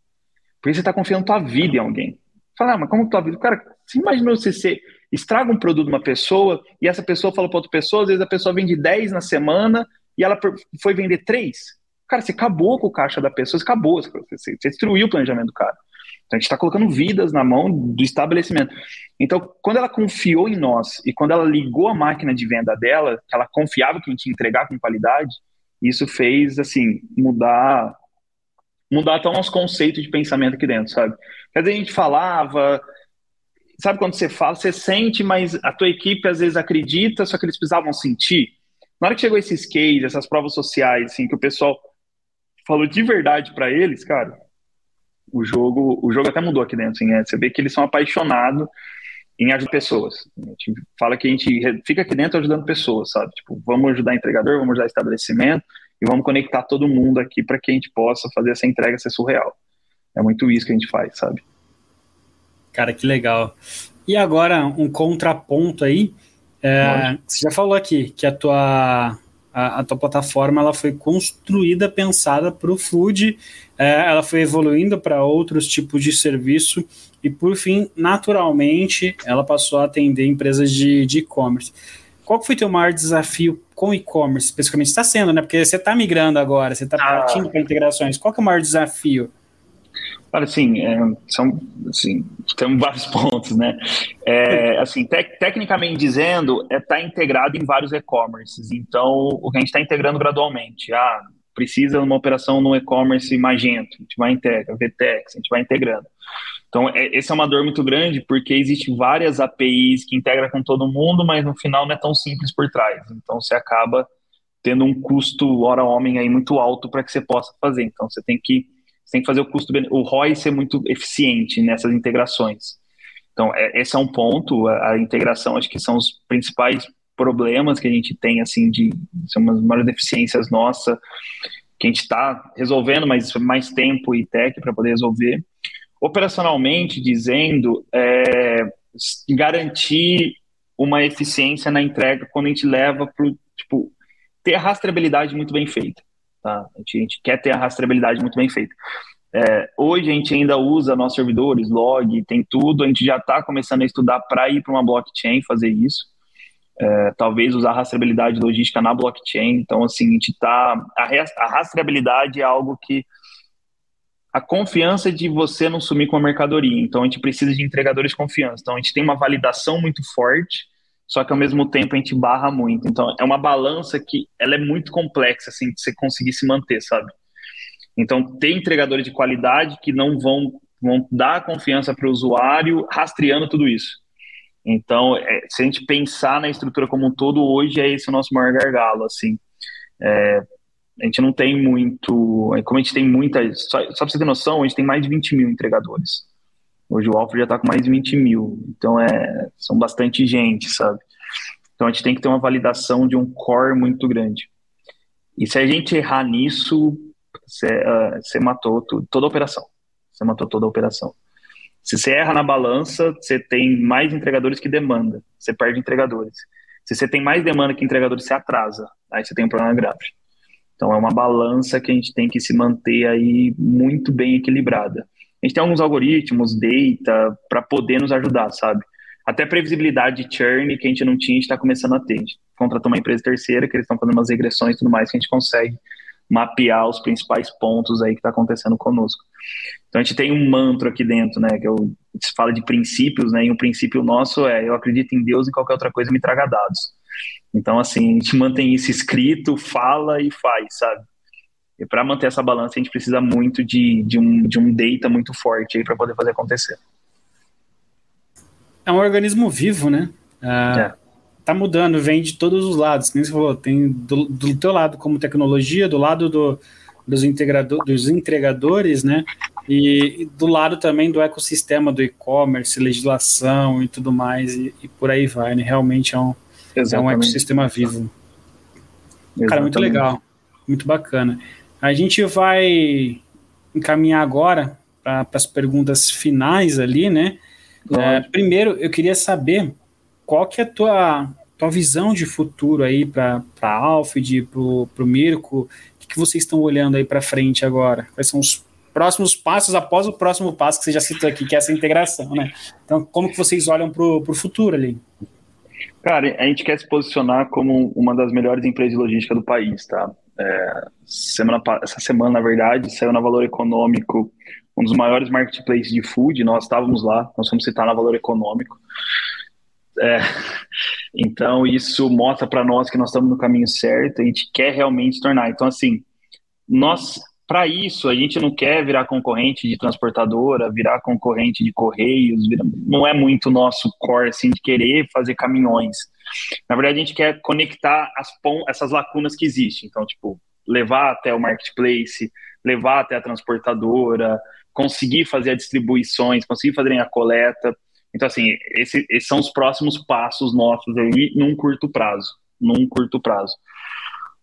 Porque você está confiando tua vida em alguém. Fala, ah, mas como tua vida? Cara, você imaginou você ser, estraga um produto de uma pessoa e essa pessoa fala para outra pessoa, às vezes a pessoa vende 10 na semana e ela foi vender 3. Cara, você acabou com o caixa da pessoa, você acabou, você, você destruiu o planejamento do cara. Então a gente está colocando vidas na mão do estabelecimento. Então, quando ela confiou em nós e quando ela ligou a máquina de venda dela, que ela confiava que a gente ia entregar com qualidade, isso fez assim mudar mudar até o nosso conceito de pensamento aqui dentro, sabe? Quer dizer, a gente falava, sabe quando você fala, você sente, mas a tua equipe às vezes acredita, só que eles precisavam sentir. Na hora que chegou esses cases, essas provas sociais, assim, que o pessoal falou de verdade para eles, cara, o jogo, o jogo até mudou aqui dentro, assim, é, você vê que eles são apaixonados em ajudar pessoas. A gente fala que a gente fica aqui dentro ajudando pessoas, sabe? Tipo, vamos ajudar entregador, vamos ajudar estabelecimento e vamos conectar todo mundo aqui para que a gente possa fazer essa entrega ser surreal. É muito isso que a gente faz, sabe? Cara, que legal. E agora, um contraponto aí. É, você já falou aqui que a tua, a, a, tua plataforma ela foi construída, pensada para o food, é, ela foi evoluindo para outros tipos de serviço e, por fim, naturalmente, ela passou a atender empresas de e-commerce. Qual foi o teu maior desafio com e-commerce, especificamente? Está sendo, né? Porque você está migrando agora, você está ah. partindo para integrações. Qual que é o maior desafio? Olha, assim, é, são, assim, temos vários (laughs) pontos, né? É, assim, te, tecnicamente dizendo, é estar tá integrado em vários e-commerces. Então, o que a gente está integrando gradualmente. Ah, precisa uma operação no e-commerce Magento, a gente vai integrando, VTEX, a gente vai integrando. Então, é, esse é uma dor muito grande, porque existem várias APIs que integram com todo mundo, mas no final não é tão simples por trás. Então, você acaba tendo um custo hora homem aí muito alto para que você possa fazer. Então você tem que tem que fazer o custo o ROI ser muito eficiente nessas integrações. Então é, esse é um ponto. A, a, integração acho que são os principais problemas que a gente tem assim de são umas maiores deficiências nossas que a gente está resolvendo, mas mais tempo e tech para poder resolver. Operacionalmente dizendo, é, garantir uma eficiência na entrega quando a gente leva para tipo ter a rastreabilidade muito bem feita. Tá? A, gente, a gente quer ter a rastreabilidade muito bem feita. É, hoje a gente ainda usa nossos servidores, log, tem tudo. A gente já está começando a estudar para ir para uma blockchain fazer isso. É, talvez usar rastreabilidade logística na blockchain. Então, assim, a gente está. A, rastreabilidade é algo que. A confiança de você não sumir com a mercadoria. Então, a gente precisa de entregadores de confiança. Então, a gente tem uma validação muito forte só que ao mesmo tempo a gente barra muito. Então é uma balança que ela é muito complexa assim de você conseguir se manter, sabe? Então tem entregadores de qualidade que não vão vão dar confiança para o usuário rastreando tudo isso. Então, é, se a gente pensar na estrutura como um todo, hoje é esse o nosso maior gargalo, assim. É, a gente não tem muito, como a gente tem muitas, só, só para você ter noção, a gente tem mais de 20 mil entregadores. Hoje o Alfa já está com mais de 20 mil. Então, é, são bastante gente, sabe? Então, a gente tem que ter uma validação de um core muito grande. E se a gente errar nisso, você, uh, matou tudo, toda a operação. Você matou toda a operação. Se você erra na balança, você tem mais entregadores que demanda. Você perde entregadores. Se você tem mais demanda que entregadores, você atrasa. Aí você tem um problema grave. Então é uma balança que a gente tem que se manter aí muito bem equilibrada a gente tem alguns algoritmos, data, para poder nos ajudar, sabe? Até previsibilidade de churn que a gente não tinha, a gente está começando a ter. A gente contratou uma empresa terceira, que eles estão fazendo umas regressões e tudo mais, que a gente consegue mapear os principais pontos aí que está acontecendo conosco. Então a gente tem um mantra aqui dentro, né, que eu, se fala de princípios, né, e um princípio nosso é eu acredito em Deus e qualquer outra coisa me traga dados. Então assim, a gente mantém isso escrito, fala e faz, sabe? E para manter essa balança, a gente precisa muito de, de, um, de um data muito forte aí para poder fazer acontecer. É um organismo vivo, né? Ah, é. Tá mudando, vem de todos os lados. Como você falou, tem do, do teu lado como tecnologia, do lado do, dos, integrador, dos entregadores, né? E, e, do lado também do ecossistema do e-commerce, legislação e tudo mais, e, e, por aí vai, né? Realmente é um, é um ecossistema vivo. Exatamente. Cara, muito legal, muito bacana. A gente vai encaminhar agora para as perguntas finais ali, né? É, primeiro, eu queria saber qual que é a tua, tua visão de futuro aí para a Alfred, para o Mirko, o que, que vocês estão olhando aí para frente agora? Quais são os próximos passos após o próximo passo que você já citou aqui, que é essa integração, né? Então, como que vocês olham para o futuro ali? Cara, a gente quer se posicionar como uma das melhores empresas de logística do país, tá? É, semana, essa semana, na verdade, saiu na Valor Econômico um dos maiores marketplaces de food. Nós estávamos lá, nós fomos citar na Valor Econômico. É, então, isso mostra para nós que nós estamos no caminho certo. A gente quer realmente tornar. Então, assim, nós, para isso, a gente não quer virar concorrente de transportadora, virar concorrente de correios. Não é muito nosso core, assim, de querer fazer caminhões na verdade, a gente quer conectar as essas lacunas que existem. Então, tipo, levar até o marketplace, levar até a transportadora, conseguir fazer as distribuições, conseguir fazer a coleta. Então, assim, esse, esses são os próximos passos nossos aí num curto prazo. Num curto prazo.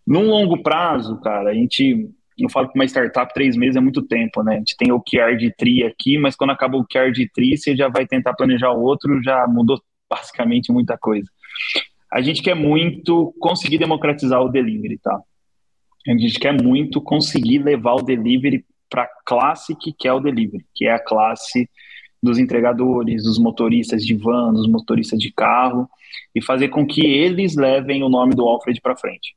Num longo prazo, cara, a gente. Eu falo que uma startup, três meses é muito tempo, né? A gente tem o QR de TRI aqui, mas quando acaba o QR de TRI, você já vai tentar planejar outro, já mudou basicamente muita coisa. A gente quer muito conseguir democratizar o delivery, tá? A gente quer muito conseguir levar o delivery para a classe que quer o delivery, que é a classe dos entregadores, dos motoristas de van, dos motoristas de carro, e fazer com que eles levem o nome do Alfred para frente.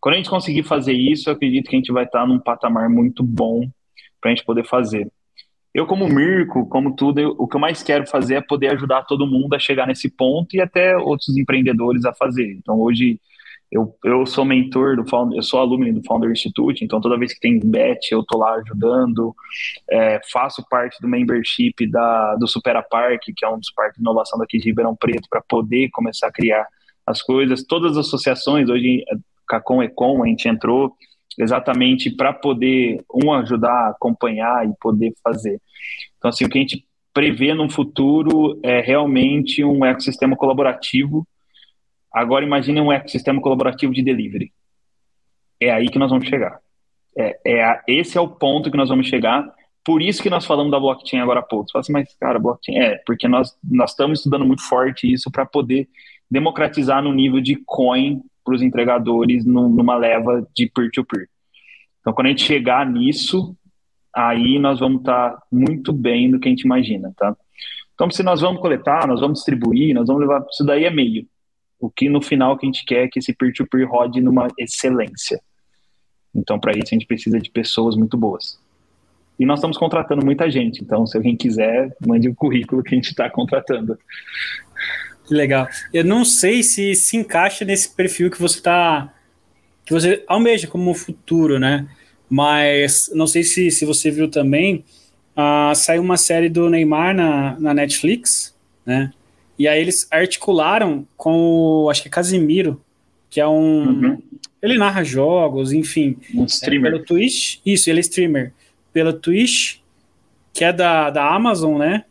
Quando a gente conseguir fazer isso, eu acredito que a gente vai estar num patamar muito bom para a gente poder fazer. Eu, como Mirko, como tudo, eu, o que eu mais quero fazer é poder ajudar todo mundo a chegar nesse ponto e até outros empreendedores a fazer. Então, hoje, eu, eu sou mentor do Founder, eu sou aluno do Founder Institute, então toda vez que tem bet, eu tô lá ajudando, é, faço parte do membership da, do Supera Park, que é um dos parques de inovação daqui de Ribeirão Preto, para poder começar a criar as coisas. Todas as associações, hoje, com Econ, a gente entrou exatamente para poder um ajudar a acompanhar e poder fazer. Então assim, o que a gente prevê no futuro é realmente um ecossistema colaborativo. Agora imagine um ecossistema colaborativo de delivery. É aí que nós vamos chegar. É, é, esse é o ponto que nós vamos chegar. Por isso que nós falamos da blockchain agora há pouco. Você fala assim, mas, cara, blockchain é, porque nós, nós estamos estudando muito forte isso para poder democratizar no nível de coin para os entregadores numa leva de peer-to-peer. -peer. Então, quando a gente chegar nisso, aí nós vamos estar tá muito bem do que a gente imagina, tá? Então, se nós vamos coletar, nós vamos distribuir, nós vamos levar, isso daí é meio. O que no final que a gente quer é que esse peer-to-peer -peer rode numa excelência. Então, para isso, a gente precisa de pessoas muito boas. E nós estamos contratando muita gente. Então, se alguém quiser, mande o um currículo que a gente está contratando. Legal. Eu não sei se se encaixa nesse perfil que você está. que você almeja como futuro, né? Mas não sei se, se você viu também. Uh, saiu uma série do Neymar na, na Netflix, né? E aí eles articularam com o, acho que é Casimiro, que é um. Uhum. Ele narra jogos, enfim. Um streamer. É, pelo Twitch. Isso, ele é streamer. Pela Twitch, que é da, da Amazon, né?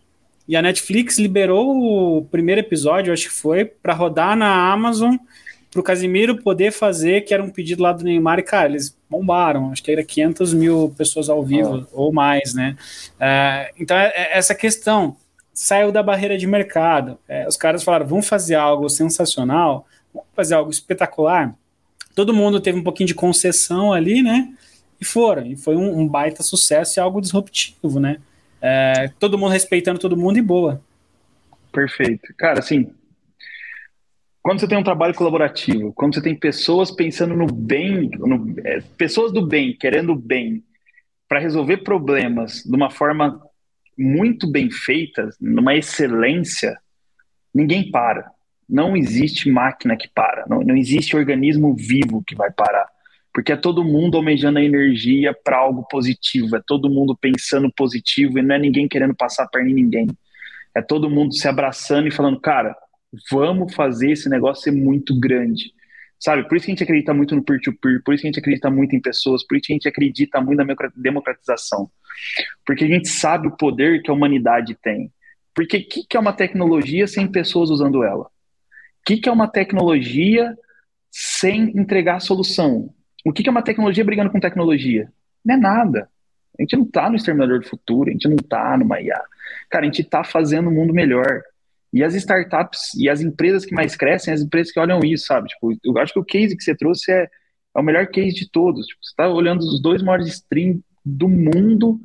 E a Netflix liberou o primeiro episódio, acho que foi, para rodar na Amazon, para o Casimiro poder fazer, que era um pedido lá do Neymar. E, cara, eles bombaram. Acho que era 500 mil pessoas ao vivo, oh. ou mais, né? É, então, é, é, essa questão saiu da barreira de mercado. É, os caras falaram, vamos fazer algo sensacional, vamos fazer algo espetacular todo mundo teve um pouquinho de concessão ali, né? E foram. E foi um, um baita sucesso e algo disruptivo, né? É, todo mundo respeitando todo mundo e boa. Perfeito. Cara, assim, quando você tem um trabalho colaborativo, quando você tem pessoas pensando no bem, no, é, pessoas do bem, querendo o bem, para resolver problemas de uma forma muito bem feita, numa excelência, ninguém para. Não existe máquina que para, não, não existe organismo vivo que vai parar. Porque é todo mundo almejando a energia para algo positivo, é todo mundo pensando positivo e não é ninguém querendo passar a perna em ninguém. É todo mundo se abraçando e falando, cara, vamos fazer esse negócio ser muito grande. Sabe? Por isso que a gente acredita muito no peer-to-peer, -peer, por isso que a gente acredita muito em pessoas, por isso que a gente acredita muito na democratização. Porque a gente sabe o poder que a humanidade tem. Porque o que, que é uma tecnologia sem pessoas usando ela? que, que é uma tecnologia sem entregar a solução? O que, é uma tecnologia brigando com tecnologia? Não é nada. A gente não está no Exterminador do Futuro, a gente não está numa IA. Cara, a gente está fazendo um mundo melhor. E as startups e as empresas que mais crescem, as empresas que olham isso, sabe? Tipo, eu acho que o case que você trouxe é, é o melhor case de todos. Tipo, você está olhando os dois maiores streams do mundo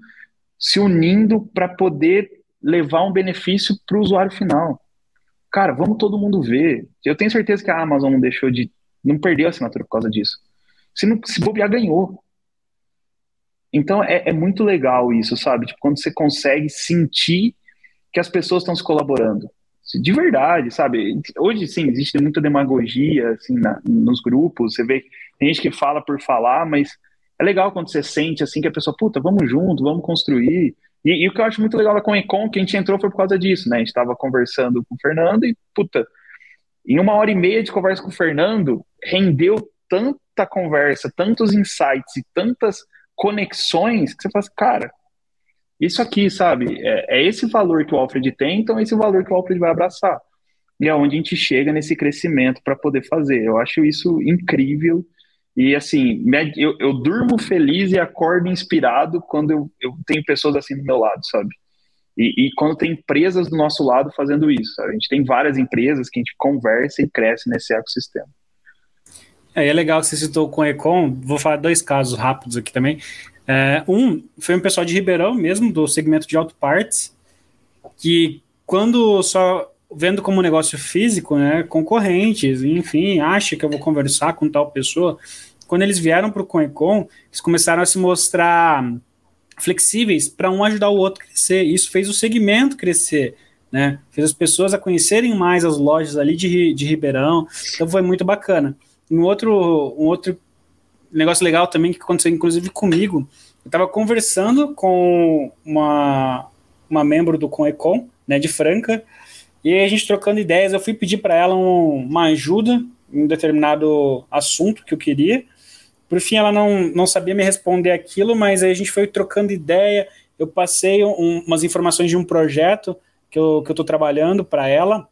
se unindo para poder levar um benefício para o usuário final cara, vamos todo mundo ver. Eu tenho certeza que a Amazon não deixou de. não perdeu a assinatura por causa disso. Se, não, se bobear, ganhou. Então é, é muito legal isso, sabe? Tipo, quando você consegue sentir que as pessoas estão se colaborando. De verdade, sabe? Hoje, sim, existe muita demagogia assim, na, nos grupos. Você vê, tem gente que fala por falar, mas é legal quando você sente assim que a pessoa, puta, vamos junto, vamos construir. E, e, o que eu acho muito legal da Comecon, que a gente entrou foi por causa disso, né? A gente estava conversando com o Fernando e, puta, em uma hora e meia de conversa com o Fernando, rendeu tanta conversa, tantos insights e tantas conexões que você fala assim, cara, isso aqui, sabe? É, é esse valor que o Alfred tem, então é esse valor que o Alfred vai abraçar. E é onde a gente chega nesse crescimento para poder fazer. Eu acho isso incrível e assim, eu, eu durmo feliz e acordo inspirado quando eu, eu tenho pessoas assim do meu lado, sabe? E, e, quando tem empresas do nosso lado fazendo isso. Sabe? A gente tem várias empresas que a gente conversa e cresce nesse ecossistema. É, é legal que você citou com o Econ, vou falar dois casos rápidos aqui também. É, um foi um pessoal de Ribeirão mesmo, do segmento de auto parts, que quando só vendo como negócio físico, né, concorrentes, enfim, acha que eu vou conversar com tal pessoa. Quando eles vieram para o CoinCon, eles começaram a se mostrar flexíveis para um ajudar o outro a crescer. Isso fez o segmento crescer, né? Fez as pessoas a conhecerem mais as lojas ali de, de Ribeirão. Então foi muito bacana. Um outro, um outro negócio legal também que aconteceu, inclusive comigo, eu estava conversando com uma, uma membro do ConEcon, né, de Franca, e a gente trocando ideias, eu fui pedir para ela um, uma ajuda em um determinado assunto que eu queria. Por fim, ela não, não sabia me responder aquilo, mas aí a gente foi trocando ideia. Eu passei um, umas informações de um projeto que eu estou que eu trabalhando para ela.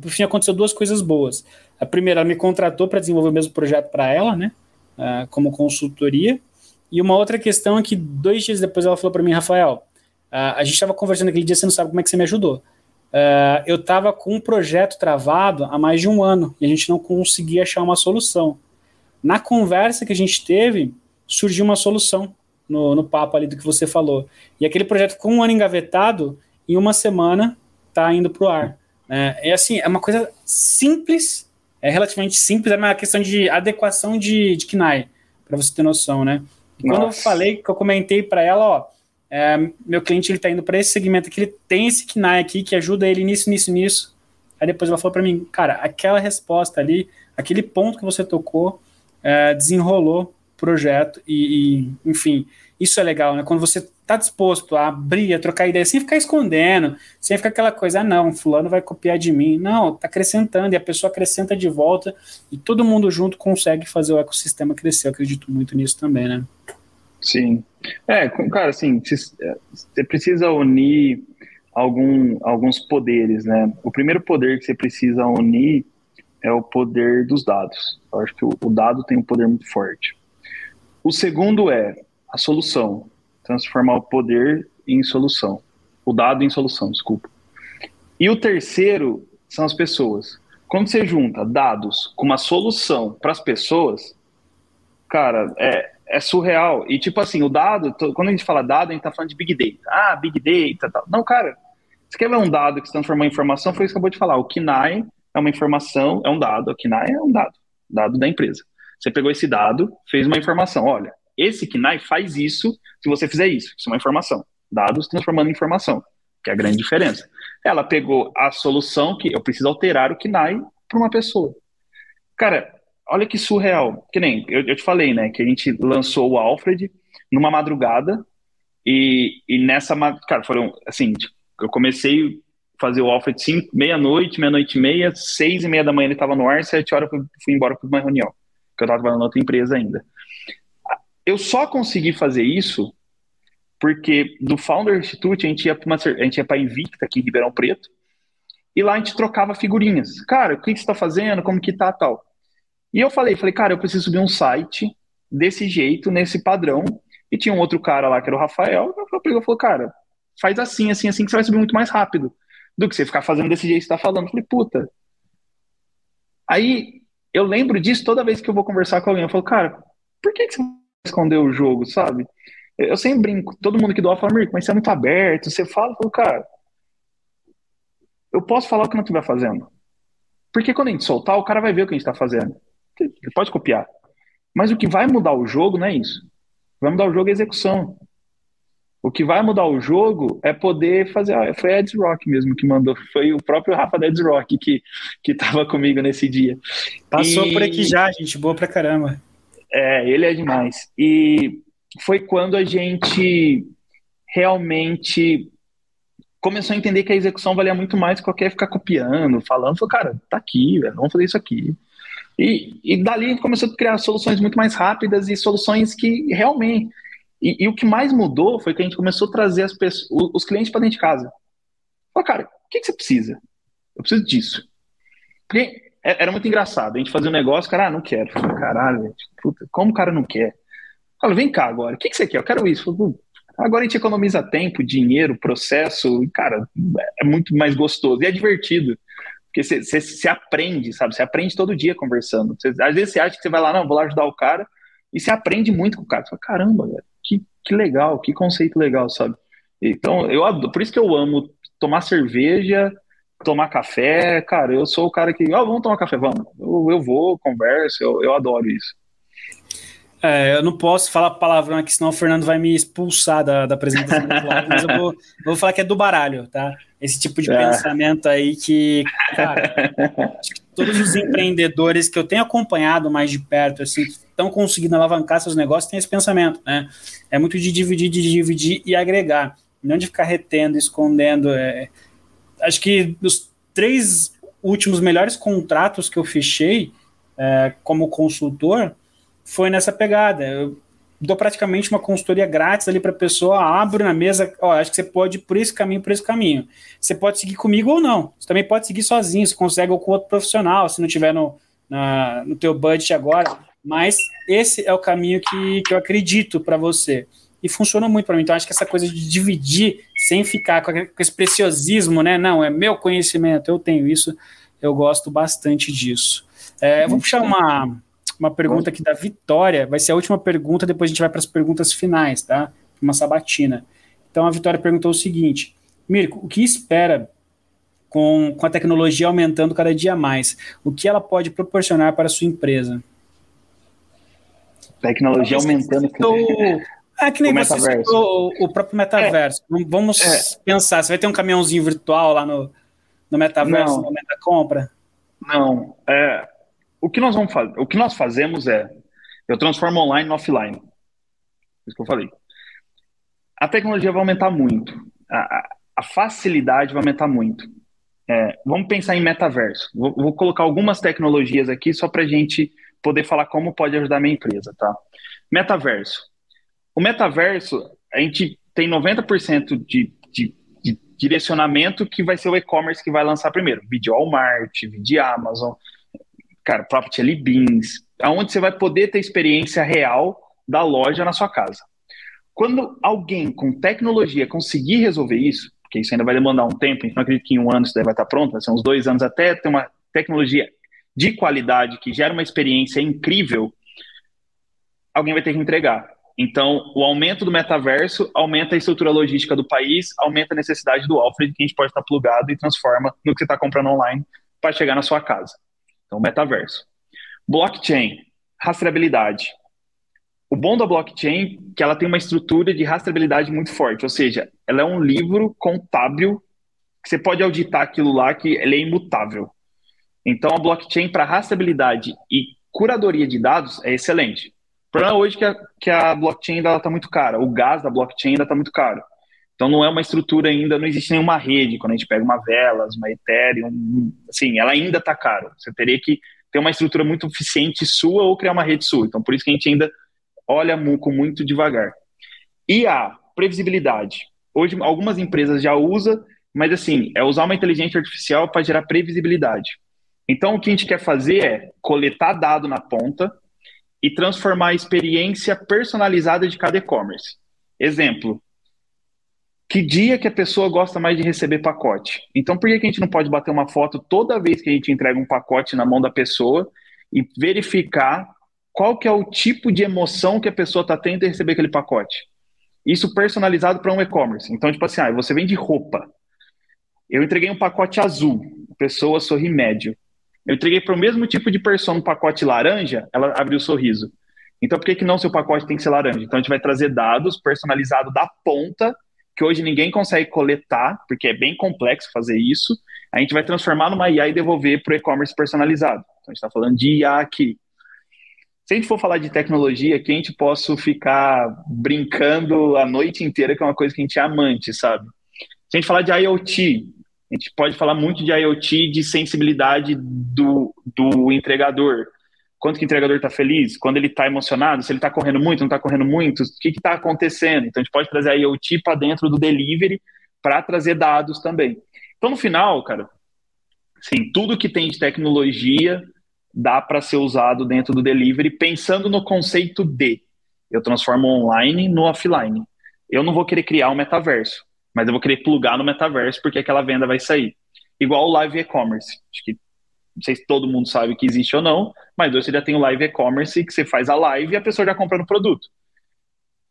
Por fim, aconteceu duas coisas boas. A primeira, ela me contratou para desenvolver o mesmo projeto para ela, né? Uh, como consultoria. E uma outra questão é que dois dias depois ela falou para mim, Rafael, uh, a gente estava conversando aquele dia, você não sabe como é que você me ajudou. Uh, eu estava com um projeto travado há mais de um ano e a gente não conseguia achar uma solução. Na conversa que a gente teve, surgiu uma solução no, no papo ali do que você falou. E aquele projeto com um ano engavetado, em uma semana está indo para o ar. É, é assim, é uma coisa simples, é relativamente simples, é uma questão de adequação de, de KNAI, para você ter noção, né? Quando eu falei, que eu comentei para ela, ó, é, meu cliente ele está indo para esse segmento aqui, ele tem esse KNAI aqui que ajuda ele nisso, nisso, nisso. Aí depois ela falou para mim, cara, aquela resposta ali, aquele ponto que você tocou, é, desenrolou o projeto e, e, enfim, isso é legal, né? Quando você está disposto a abrir, a trocar ideia, sem ficar escondendo, sem ficar aquela coisa, ah, não, fulano vai copiar de mim. Não, está acrescentando e a pessoa acrescenta de volta e todo mundo junto consegue fazer o ecossistema crescer. Eu acredito muito nisso também, né? Sim. É, cara, assim, você precisa unir algum, alguns poderes, né? O primeiro poder que você precisa unir é o poder dos dados. Eu acho que o, o dado tem um poder muito forte. O segundo é a solução, transformar o poder em solução, o dado em solução, desculpa. E o terceiro são as pessoas. Quando você junta dados com uma solução para as pessoas, cara, é, é surreal. E tipo assim, o dado, quando a gente fala dado, a gente tá falando de Big Data. Ah, Big Data tal. Não, cara, você quer ver um dado que se transformou em informação? Foi isso que acabou de falar. O KNAI é uma informação, é um dado. O KNAI é um dado, dado da empresa. Você pegou esse dado, fez uma informação. Olha, esse KNAI faz isso se você fizer isso. Isso é uma informação. Dados transformando em informação, que é a grande diferença. Ela pegou a solução que eu preciso alterar o KNAI para uma pessoa. Cara, olha que surreal. Que nem eu, eu, te falei, né? Que a gente lançou o Alfred numa madrugada e, e nessa, cara, foram assim, tipo, eu comecei a fazer o Alfred meia-noite, meia-noite e meia, seis e meia da manhã ele estava no ar, sete horas eu fui embora para uma reunião, que eu estava trabalhando em outra empresa ainda. Eu só consegui fazer isso porque do Founder Institute a gente ia para Invicta aqui em Ribeirão Preto e lá a gente trocava figurinhas. Cara, o que, você está fazendo? Como que tá tal? E eu falei, falei, cara, eu preciso subir um site desse jeito, nesse padrão. E tinha um outro cara lá que era o Rafael. Eu falei, cara, faz assim, assim, assim que você vai subir muito mais rápido do que você ficar fazendo desse jeito que você está falando. Eu falei, puta. Aí eu lembro disso toda vez que eu vou conversar com alguém. Eu falo, cara, por que, que você esconder o jogo, sabe? Eu sempre brinco, todo mundo que doa fala, mas você é muito aberto, você fala, falo, cara, eu posso falar o que não estiver fazendo. Porque quando a gente soltar, o cara vai ver o que a gente está fazendo. Ele pode copiar. Mas o que vai mudar o jogo não é isso. Vai mudar o jogo é a execução. O que vai mudar o jogo é poder fazer. Ah, foi a Eds Rock mesmo que mandou. Foi o próprio Rafa da Eds Rock que, que tava comigo nesse dia. Passou e... por aqui já, gente. Boa pra caramba. É, ele é demais. E foi quando a gente realmente começou a entender que a execução valia muito mais que qualquer ficar copiando, falando. Falou, cara, tá aqui, velho, vamos fazer isso aqui. E, e dali a gente começou a criar soluções muito mais rápidas e soluções que realmente. E, e o que mais mudou foi que a gente começou a trazer as pessoas, os clientes para dentro de casa. Falei, cara, o que, que você precisa? Eu preciso disso. Porque era muito engraçado. A gente fazia um negócio, cara, ah, não quero. Falei, caralho, puta, como o cara não quer? Fala, vem cá agora, o que, que você quer? Eu quero isso. Falei, agora a gente economiza tempo, dinheiro, processo, e, cara, é muito mais gostoso e é divertido. Porque você se aprende, sabe? Você aprende todo dia conversando. Cê, às vezes você acha que você vai lá, não, vou lá ajudar o cara, e você aprende muito com o cara. Você fala, caramba, velho, que, que legal, que conceito legal, sabe? Então, eu adoro, por isso que eu amo tomar cerveja, tomar café, cara, eu sou o cara que, ó, oh, vamos tomar café, vamos. Eu, eu vou, converso, eu, eu adoro isso. É, eu não posso falar palavrão aqui, senão o Fernando vai me expulsar da, da apresentação do live, mas eu vou, vou falar que é do baralho, tá? Esse tipo de é. pensamento aí que, cara, acho que todos os empreendedores que eu tenho acompanhado mais de perto, assim, estão conseguindo alavancar seus negócios, têm esse pensamento, né? É muito de dividir, de dividir e agregar, não de ficar retendo, escondendo. É, acho que os três últimos melhores contratos que eu fechei, é, como consultor foi nessa pegada. Eu dou praticamente uma consultoria grátis ali para a pessoa, abro na mesa, ó, acho que você pode ir por esse caminho, por esse caminho. Você pode seguir comigo ou não. Você também pode seguir sozinho, você consegue ou com outro profissional, se não tiver no, na, no teu budget agora. Mas esse é o caminho que, que eu acredito para você. E funciona muito para mim. Então, acho que essa coisa de dividir sem ficar com, com esse preciosismo, né? Não, é meu conhecimento, eu tenho isso, eu gosto bastante disso. É, vou puxar uma, uma pergunta aqui da Vitória, vai ser a última pergunta, depois a gente vai para as perguntas finais, tá? Uma sabatina. Então a Vitória perguntou o seguinte: Mirko, o que espera com, com a tecnologia aumentando cada dia mais? O que ela pode proporcionar para a sua empresa? Tecnologia aumentando. Citou, é que nem o você citou o, próprio metaverso. É, Vamos é. pensar, você vai ter um caminhãozinho virtual lá no, no metaverso no momento da compra? Não, é, o que nós vamos fazer, o que nós fazemos é, eu transformo online no offline. Isso que eu falei. A tecnologia vai aumentar muito, a, a facilidade vai aumentar muito. É, vamos pensar em metaverso. Vou, vou, colocar algumas tecnologias aqui só para a gente poder falar como pode ajudar a minha empresa, tá? Metaverso. O metaverso, a gente tem 90% de, de, de direcionamento que vai ser o e-commerce que vai lançar primeiro. Vídeo Walmart, vídeo Amazon, cara, Property Ali Beans, aonde você vai poder ter experiência real da loja na sua casa. Quando alguém com tecnologia conseguir resolver isso, porque isso ainda vai demandar um tempo, então acredito que em um ano isso vai estar pronto, vai ser uns dois anos até ter uma tecnologia de qualidade que gera uma experiência incrível, alguém vai ter que entregar. Então, o aumento do metaverso aumenta a estrutura logística do país, aumenta a necessidade do Alfred, que a gente pode estar plugado e transforma no que você está comprando online para chegar na sua casa. Então, metaverso. Blockchain, rastreabilidade. O bom da blockchain é que ela tem uma estrutura de rastreabilidade muito forte, ou seja, ela é um livro contábil que você pode auditar aquilo lá que ele é imutável. Então, a blockchain para rastreabilidade e curadoria de dados é excelente. O problema hoje é que a, que a blockchain ainda está muito cara, o gás da blockchain ainda está muito caro. Então não é uma estrutura ainda, não existe nenhuma rede. Quando a gente pega uma Velas, uma Ethereum, assim, ela ainda está caro. Você teria que ter uma estrutura muito eficiente sua ou criar uma rede sua. Então por isso que a gente ainda olha com muito devagar. E a previsibilidade. Hoje algumas empresas já usam, mas assim, é usar uma inteligência artificial para gerar previsibilidade. Então o que a gente quer fazer é coletar dado na ponta e transformar a experiência personalizada de cada e-commerce. Exemplo, que dia que a pessoa gosta mais de receber pacote. Então, por que, a gente não pode bater uma foto toda vez que a gente entrega um pacote na mão da pessoa e verificar qual que é o tipo de emoção que a pessoa está tendo em receber aquele pacote? Isso personalizado para um e-commerce. Então, tipo assim, ah, você vende roupa. Eu entreguei um pacote azul, a pessoa sorri médio. Eu entreguei para o mesmo tipo de pessoa um pacote laranja, ela abriu o sorriso. Então, por que, que não seu pacote tem que ser laranja? Então, a gente vai trazer dados personalizados da ponta que hoje ninguém consegue coletar, porque é bem complexo fazer isso, a gente vai transformar numa IA e devolver para o e-commerce personalizado. Então, a gente está falando de IA aqui. Se a gente for falar de tecnologia, que a gente possa ficar brincando a noite inteira, que é uma coisa que a gente é amante, sabe? Se a gente falar de IoT, a gente pode falar muito de IoT, de sensibilidade do, do entregador quanto que o entregador está feliz, quando ele está emocionado, se ele está correndo muito, não está correndo muito, o que está acontecendo. Então a gente pode trazer a IoT para dentro do delivery para trazer dados também. Então no final, cara, sim, tudo que tem de tecnologia dá para ser usado dentro do delivery, pensando no conceito de eu transformo online no offline. Eu não vou querer criar um metaverso, mas eu vou querer plugar no metaverso porque aquela venda vai sair. Igual o live e-commerce. Acho que não sei se todo mundo sabe que existe ou não, mas hoje você já tem o live e-commerce que você faz a live e a pessoa já compra no produto.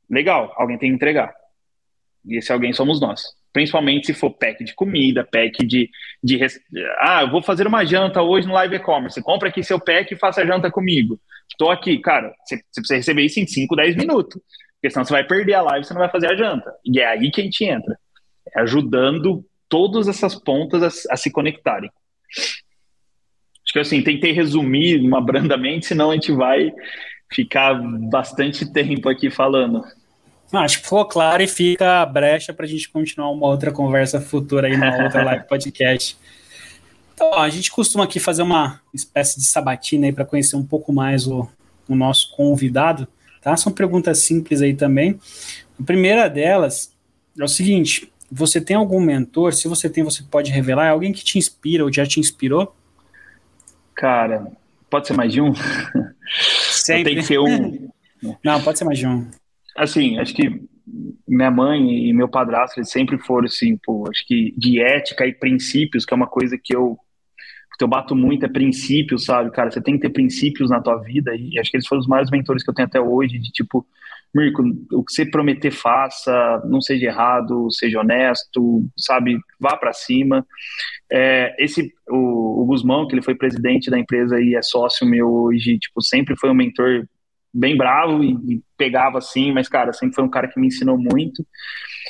Legal, alguém tem que entregar. E esse alguém somos nós. Principalmente se for pack de comida, pack de, de. Ah, vou fazer uma janta hoje no live e-commerce. Compra aqui seu pack e faça a janta comigo. Estou aqui, cara. Você, você precisa receber isso em 5, 10 minutos. Porque senão você vai perder a live e você não vai fazer a janta. E é aí que a gente entra. Ajudando todas essas pontas a, a se conectarem. Acho que assim, tentei resumir (laughs) uma brandamente, senão a gente vai ficar bastante tempo aqui falando. acho que ficou claro e fica a brecha para a gente continuar uma outra conversa futura aí numa outra live (laughs) podcast. Então, ó, a gente costuma aqui fazer uma espécie de sabatina aí para conhecer um pouco mais o, o nosso convidado, tá? São perguntas simples aí também. A primeira delas é o seguinte: você tem algum mentor? Se você tem, você pode revelar? É alguém que te inspira ou já te inspirou? Cara, pode ser mais de um? Sempre. Tem que ser um. Não, pode ser mais de um. Assim, acho que minha mãe e meu padrasto eles sempre foram assim, pô, acho que de ética e princípios, que é uma coisa que eu que eu bato muito é princípios, sabe, cara, você tem que ter princípios na tua vida e acho que eles foram os maiores mentores que eu tenho até hoje, de tipo, Mirko, o que você prometer faça, não seja errado, seja honesto, sabe, vá para cima. É, esse o, o Guzmão, que ele foi presidente da empresa e é sócio meu hoje, tipo, sempre foi um mentor bem bravo e, e, pegava assim, mas, cara, sempre foi um cara que me ensinou muito.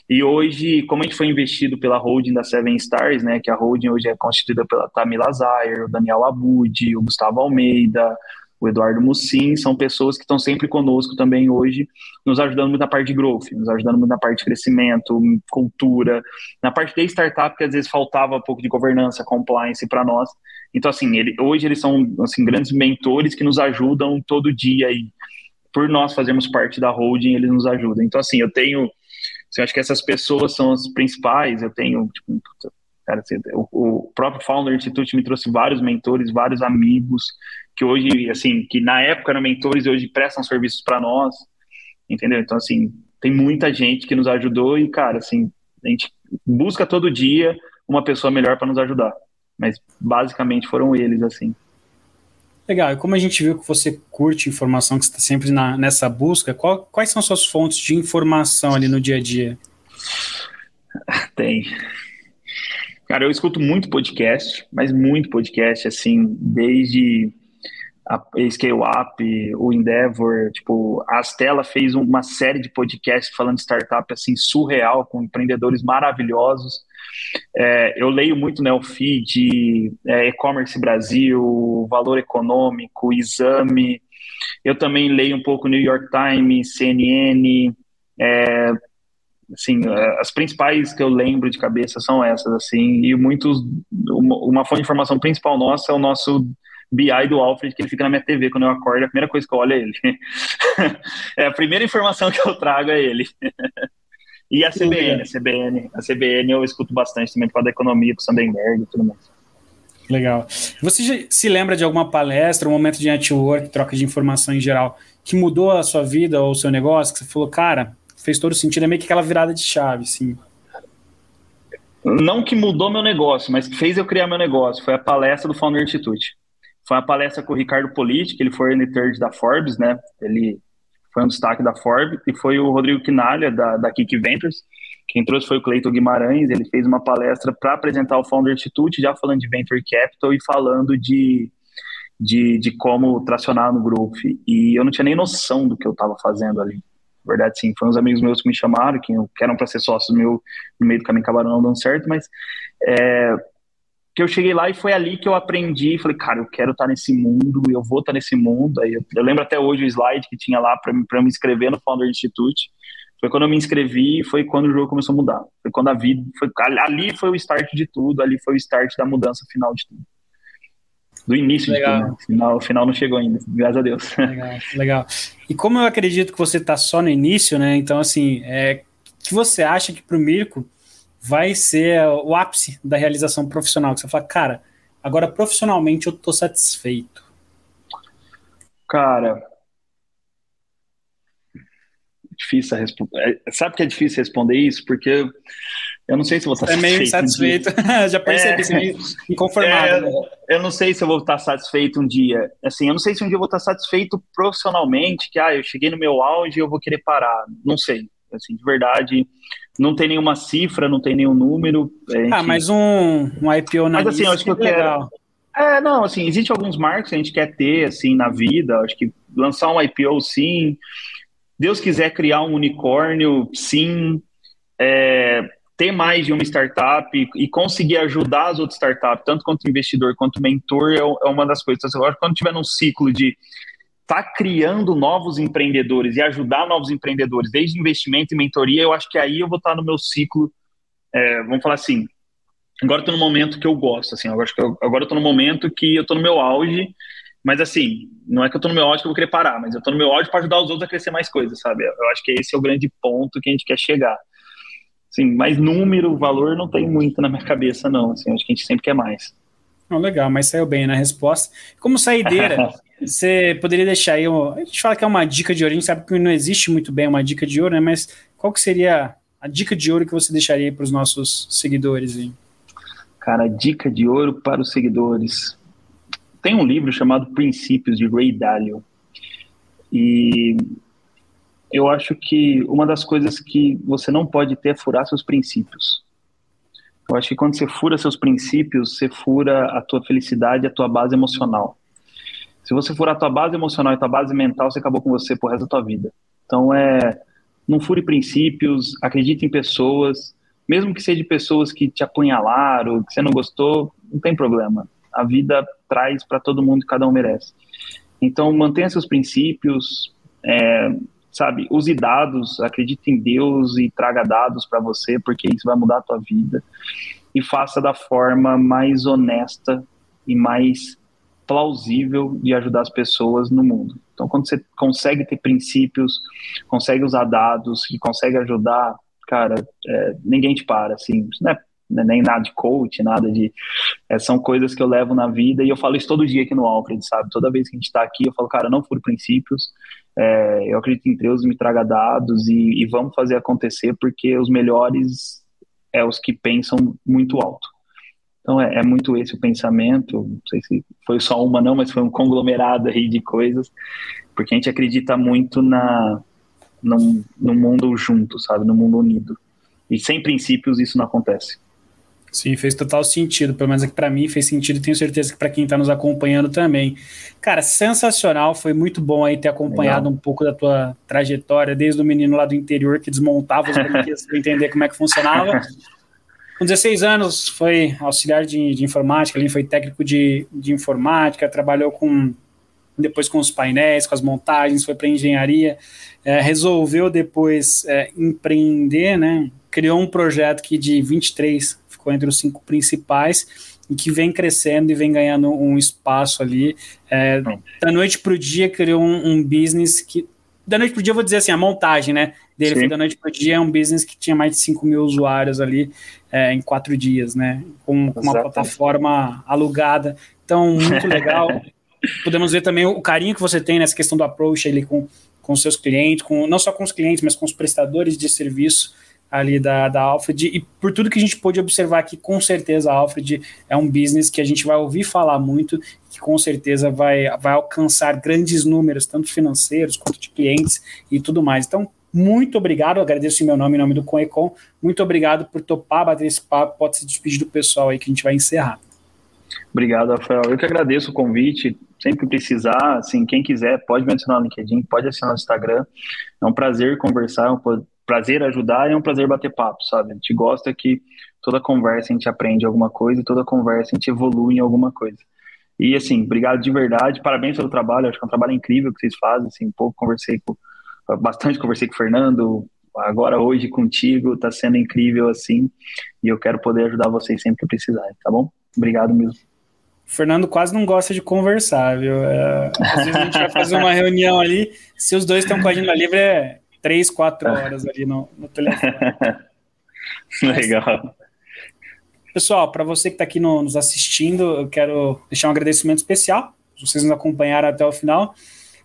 E hoje, como a gente foi investido pela holding da Seven Stars, né, que a holding hoje é constituída pela Tamila Zayer, o Daniel Abud, o Gustavo Almeida, o Eduardo Mussim, são pessoas que estão sempre conosco também hoje, nos ajudando muito na parte de growth, nos ajudando muito na parte de crescimento, cultura, na parte de startup, que às vezes faltava um pouco de governança, compliance para nós. Então, assim, ele, hoje eles são assim, grandes mentores que nos ajudam todo dia e por nós fazermos parte da holding, eles nos ajudam. Então, assim, eu tenho, assim, eu acho que essas pessoas são as principais, eu tenho, tipo, cara, assim, o, o próprio Founder Institute me trouxe vários mentores, vários amigos, que hoje, assim, que na época eram mentores e hoje prestam serviços para nós, entendeu? Então, assim, tem muita gente que nos ajudou e, cara, assim, a gente busca todo dia uma pessoa melhor para nos ajudar. Mas basicamente foram eles, assim. Legal, e como a gente viu que você curte informação, que você está sempre na, nessa busca, qual, quais são suas fontes de informação ali no dia a dia? (laughs) Tem. Cara, eu escuto muito podcast, mas muito podcast, assim, desde a Scale Up, o Endeavor, tipo, a Astela fez uma série de podcasts falando de startup, assim, surreal, com empreendedores maravilhosos. É, eu leio muito né, o feed, é, e-commerce Brasil, valor econômico, exame. Eu também leio um pouco New York Times, CNN. É, assim, é, as principais que eu lembro de cabeça são essas, assim, e muitos, uma, uma fonte de informação principal nossa é o nosso BI do Alfred, que ele fica na minha TV quando eu acordo, a primeira coisa que eu olho é ele. (laughs) é a primeira informação que eu trago é ele. (laughs) E a CBN, a CBN, a CBN eu escuto bastante também por causa da economia, com o Sandenberg e tudo mais. Legal. Você se lembra de alguma palestra, um momento de network, troca de informação em geral, que mudou a sua vida ou o seu negócio, que você falou, cara, fez todo sentido, é meio que aquela virada de chave, sim. Não que mudou meu negócio, mas que fez eu criar meu negócio, foi a palestra do Founder Institute. Foi uma palestra com o Ricardo Politi, que ele foi no third da Forbes, né? Ele foi um destaque da Forbes, e foi o Rodrigo Quinalha, da, da Kik Ventures. Quem trouxe foi o Cleiton Guimarães, ele fez uma palestra para apresentar o Founder Institute, já falando de Venture Capital e falando de, de, de como tracionar no grupo. E eu não tinha nem noção do que eu estava fazendo ali. Na verdade, sim, foram uns amigos meus que me chamaram, que, que eram para ser sócios meu, no meio do caminho acabaram não dando certo, mas é, que eu cheguei lá e foi ali que eu aprendi, falei, cara, eu quero estar nesse mundo, eu vou estar nesse mundo. Aí eu, eu lembro até hoje o slide que tinha lá para me inscrever no Founder Institute. Foi quando eu me inscrevi, foi quando o jogo começou a mudar. Foi quando a vida, foi, ali foi o start de tudo, ali foi o start da mudança final de tudo. Do início legal. de tudo, né? o, final, o final não chegou ainda, graças a Deus. (laughs) Legal, legal. E como eu acredito que você está só no início, né? Então, assim, é, que você acha que para o Mirko vai ser o ápice da realização profissional. Que você fala, cara, agora profissionalmente eu tô satisfeito. Cara, difícil responder. É, sabe que é difícil responder isso? Porque eu não sei se vou estar é satisfeito. (laughs) É meio insatisfeito. Um Já percebi, é, meio inconformado. É, né? Eu não sei se eu vou estar satisfeito um dia. Assim, eu não sei se um dia eu vou estar satisfeito profissionalmente, que ah, eu cheguei no meu auge e eu vou querer parar. Não sei. Assim, de verdade, não tem nenhuma cifra, não tem nenhum número. Gente... Ah, mas um, um IPO na Mas assim, eu acho que eu quero. Legal. É, não, assim, existe alguns marcos que a gente quer ter, assim, na vida. Acho que lançar um IPO, sim. Deus quiser criar um unicórnio, sim. É, ter mais de uma startup e conseguir ajudar as outras startups, tanto quanto investidor quanto mentor, é, é uma das coisas. Então, quando tiver num ciclo de estar tá criando novos empreendedores e ajudar novos empreendedores, desde investimento e mentoria, eu acho que aí eu vou estar tá no meu ciclo, é, vamos falar assim, agora tô no momento que eu gosto, assim, agora, eu, agora eu tô no momento que eu tô no meu auge, mas assim, não é que eu tô no meu auge que eu vou querer parar, mas eu tô no meu auge para ajudar os outros a crescer mais coisas, sabe? Eu acho que esse é o grande ponto que a gente quer chegar. Sim, mas número, valor não tem muito na minha cabeça, não. Assim, acho que a gente sempre quer mais. Oh, legal, mas saiu bem na resposta. Como saideira, (laughs) você poderia deixar aí. A gente fala que é uma dica de ouro, a gente sabe que não existe muito bem uma dica de ouro, né? Mas qual que seria a dica de ouro que você deixaria para os nossos seguidores aí? Cara, dica de ouro para os seguidores. Tem um livro chamado Princípios de Ray Dalio. E eu acho que uma das coisas que você não pode ter é furar seus princípios. Eu acho que quando você fura seus princípios, você fura a tua felicidade, a tua base emocional. Se você furar a tua base emocional e a tua base mental, você acabou com você por resto da tua vida. Então é, não fure princípios, acredite em pessoas, mesmo que seja pessoas que te apunhalaram, que você não gostou, não tem problema. A vida traz para todo mundo, cada um merece. Então mantenha seus princípios, é, sabe, use dados, acredite em Deus e traga dados para você, porque isso vai mudar a tua vida. E faça da forma mais honesta e mais plausível de ajudar as pessoas no mundo. Então, quando você consegue ter princípios, consegue usar dados e consegue ajudar, cara, é, ninguém te para, assim, não é nem nada de coach, nada de. É, são coisas que eu levo na vida e eu falo isso todo dia aqui no Alfred, sabe? Toda vez que a gente está aqui, eu falo, cara, não furo princípios, é, eu acredito em Deus, me traga dados e, e, vamos fazer acontecer porque os melhores é os que pensam muito alto. Então é, é, muito esse o pensamento, não sei se foi só uma não, mas foi um conglomerado aí de coisas, porque a gente acredita muito na no, no mundo junto, sabe, no mundo unido. E sem princípios isso não acontece. Sim, fez total sentido. Pelo menos aqui para mim fez sentido e tenho certeza que para quem está nos acompanhando também. Cara, sensacional. Foi muito bom aí ter acompanhado Legal. um pouco da tua trajetória, desde o menino lá do interior que desmontava os brinquedos para entender como é que funcionava. Com 16 anos foi auxiliar de, de informática, ali foi técnico de, de informática, trabalhou com depois com os painéis, com as montagens, foi para engenharia, é, resolveu depois é, empreender, né? Criou um projeto que de 23 ficou entre os cinco principais e que vem crescendo e vem ganhando um espaço ali. É, da noite para o dia criou um, um, business que. Da noite para o dia, eu vou dizer assim, a montagem né, dele foi da noite para o dia é um business que tinha mais de 5 mil usuários ali é, em quatro dias, né? Com, com uma plataforma alugada. Então, muito legal. (laughs) Podemos ver também o carinho que você tem nessa questão do approach ali com, com seus clientes, com, não só com os clientes, mas com os prestadores de serviço ali da, da Alfred, e por tudo que a gente pôde observar aqui, com certeza a Alfred é um business que a gente vai ouvir falar muito, que com certeza vai, vai alcançar grandes números, tanto financeiros quanto de clientes e tudo mais. Então, muito obrigado, agradeço em meu nome, em nome do Conecon, muito obrigado por topar, bater esse papo, pode se despedir do pessoal aí que a gente vai encerrar. Obrigado, Rafael. Eu que agradeço o convite. Sempre precisar, assim, quem quiser, pode me adicionar no LinkedIn, pode assinar no Instagram. É um prazer conversar, é um prazer ajudar e é um prazer bater papo, sabe? A gente gosta que toda conversa a gente aprende alguma coisa e toda conversa a gente evolui em alguma coisa. E assim, obrigado de verdade, parabéns pelo trabalho, acho que é um trabalho incrível que vocês fazem, assim, um pouco conversei com, bastante conversei com o Fernando, agora hoje contigo, tá sendo incrível assim, e eu quero poder ajudar vocês sempre que precisar, tá bom? Obrigado mesmo. Fernando quase não gosta de conversar, viu? É, às vezes a gente vai fazer uma reunião ali, se os dois estão com a agenda livre, é três, quatro horas ali no, no telefone. (laughs) Legal. Pessoal, para você que está aqui no, nos assistindo, eu quero deixar um agradecimento especial. Vocês nos acompanharam até o final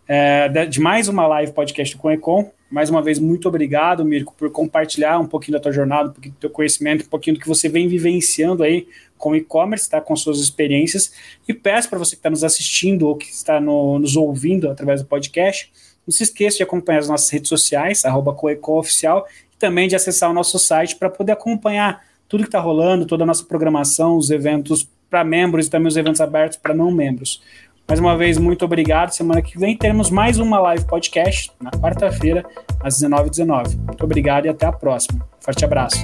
é, de mais uma live podcast do Conecon. Mais uma vez, muito obrigado, Mirko, por compartilhar um pouquinho da tua jornada, um pouquinho do teu conhecimento, um pouquinho do que você vem vivenciando aí com e-commerce, tá? com suas experiências. E peço para você que está nos assistindo ou que está no, nos ouvindo através do podcast, não se esqueça de acompanhar as nossas redes sociais, arroba e também de acessar o nosso site para poder acompanhar tudo que está rolando, toda a nossa programação, os eventos para membros e também os eventos abertos para não membros. Mais uma vez, muito obrigado. Semana que vem teremos mais uma live podcast, na quarta-feira, às 19h19. Muito obrigado e até a próxima. Forte abraço.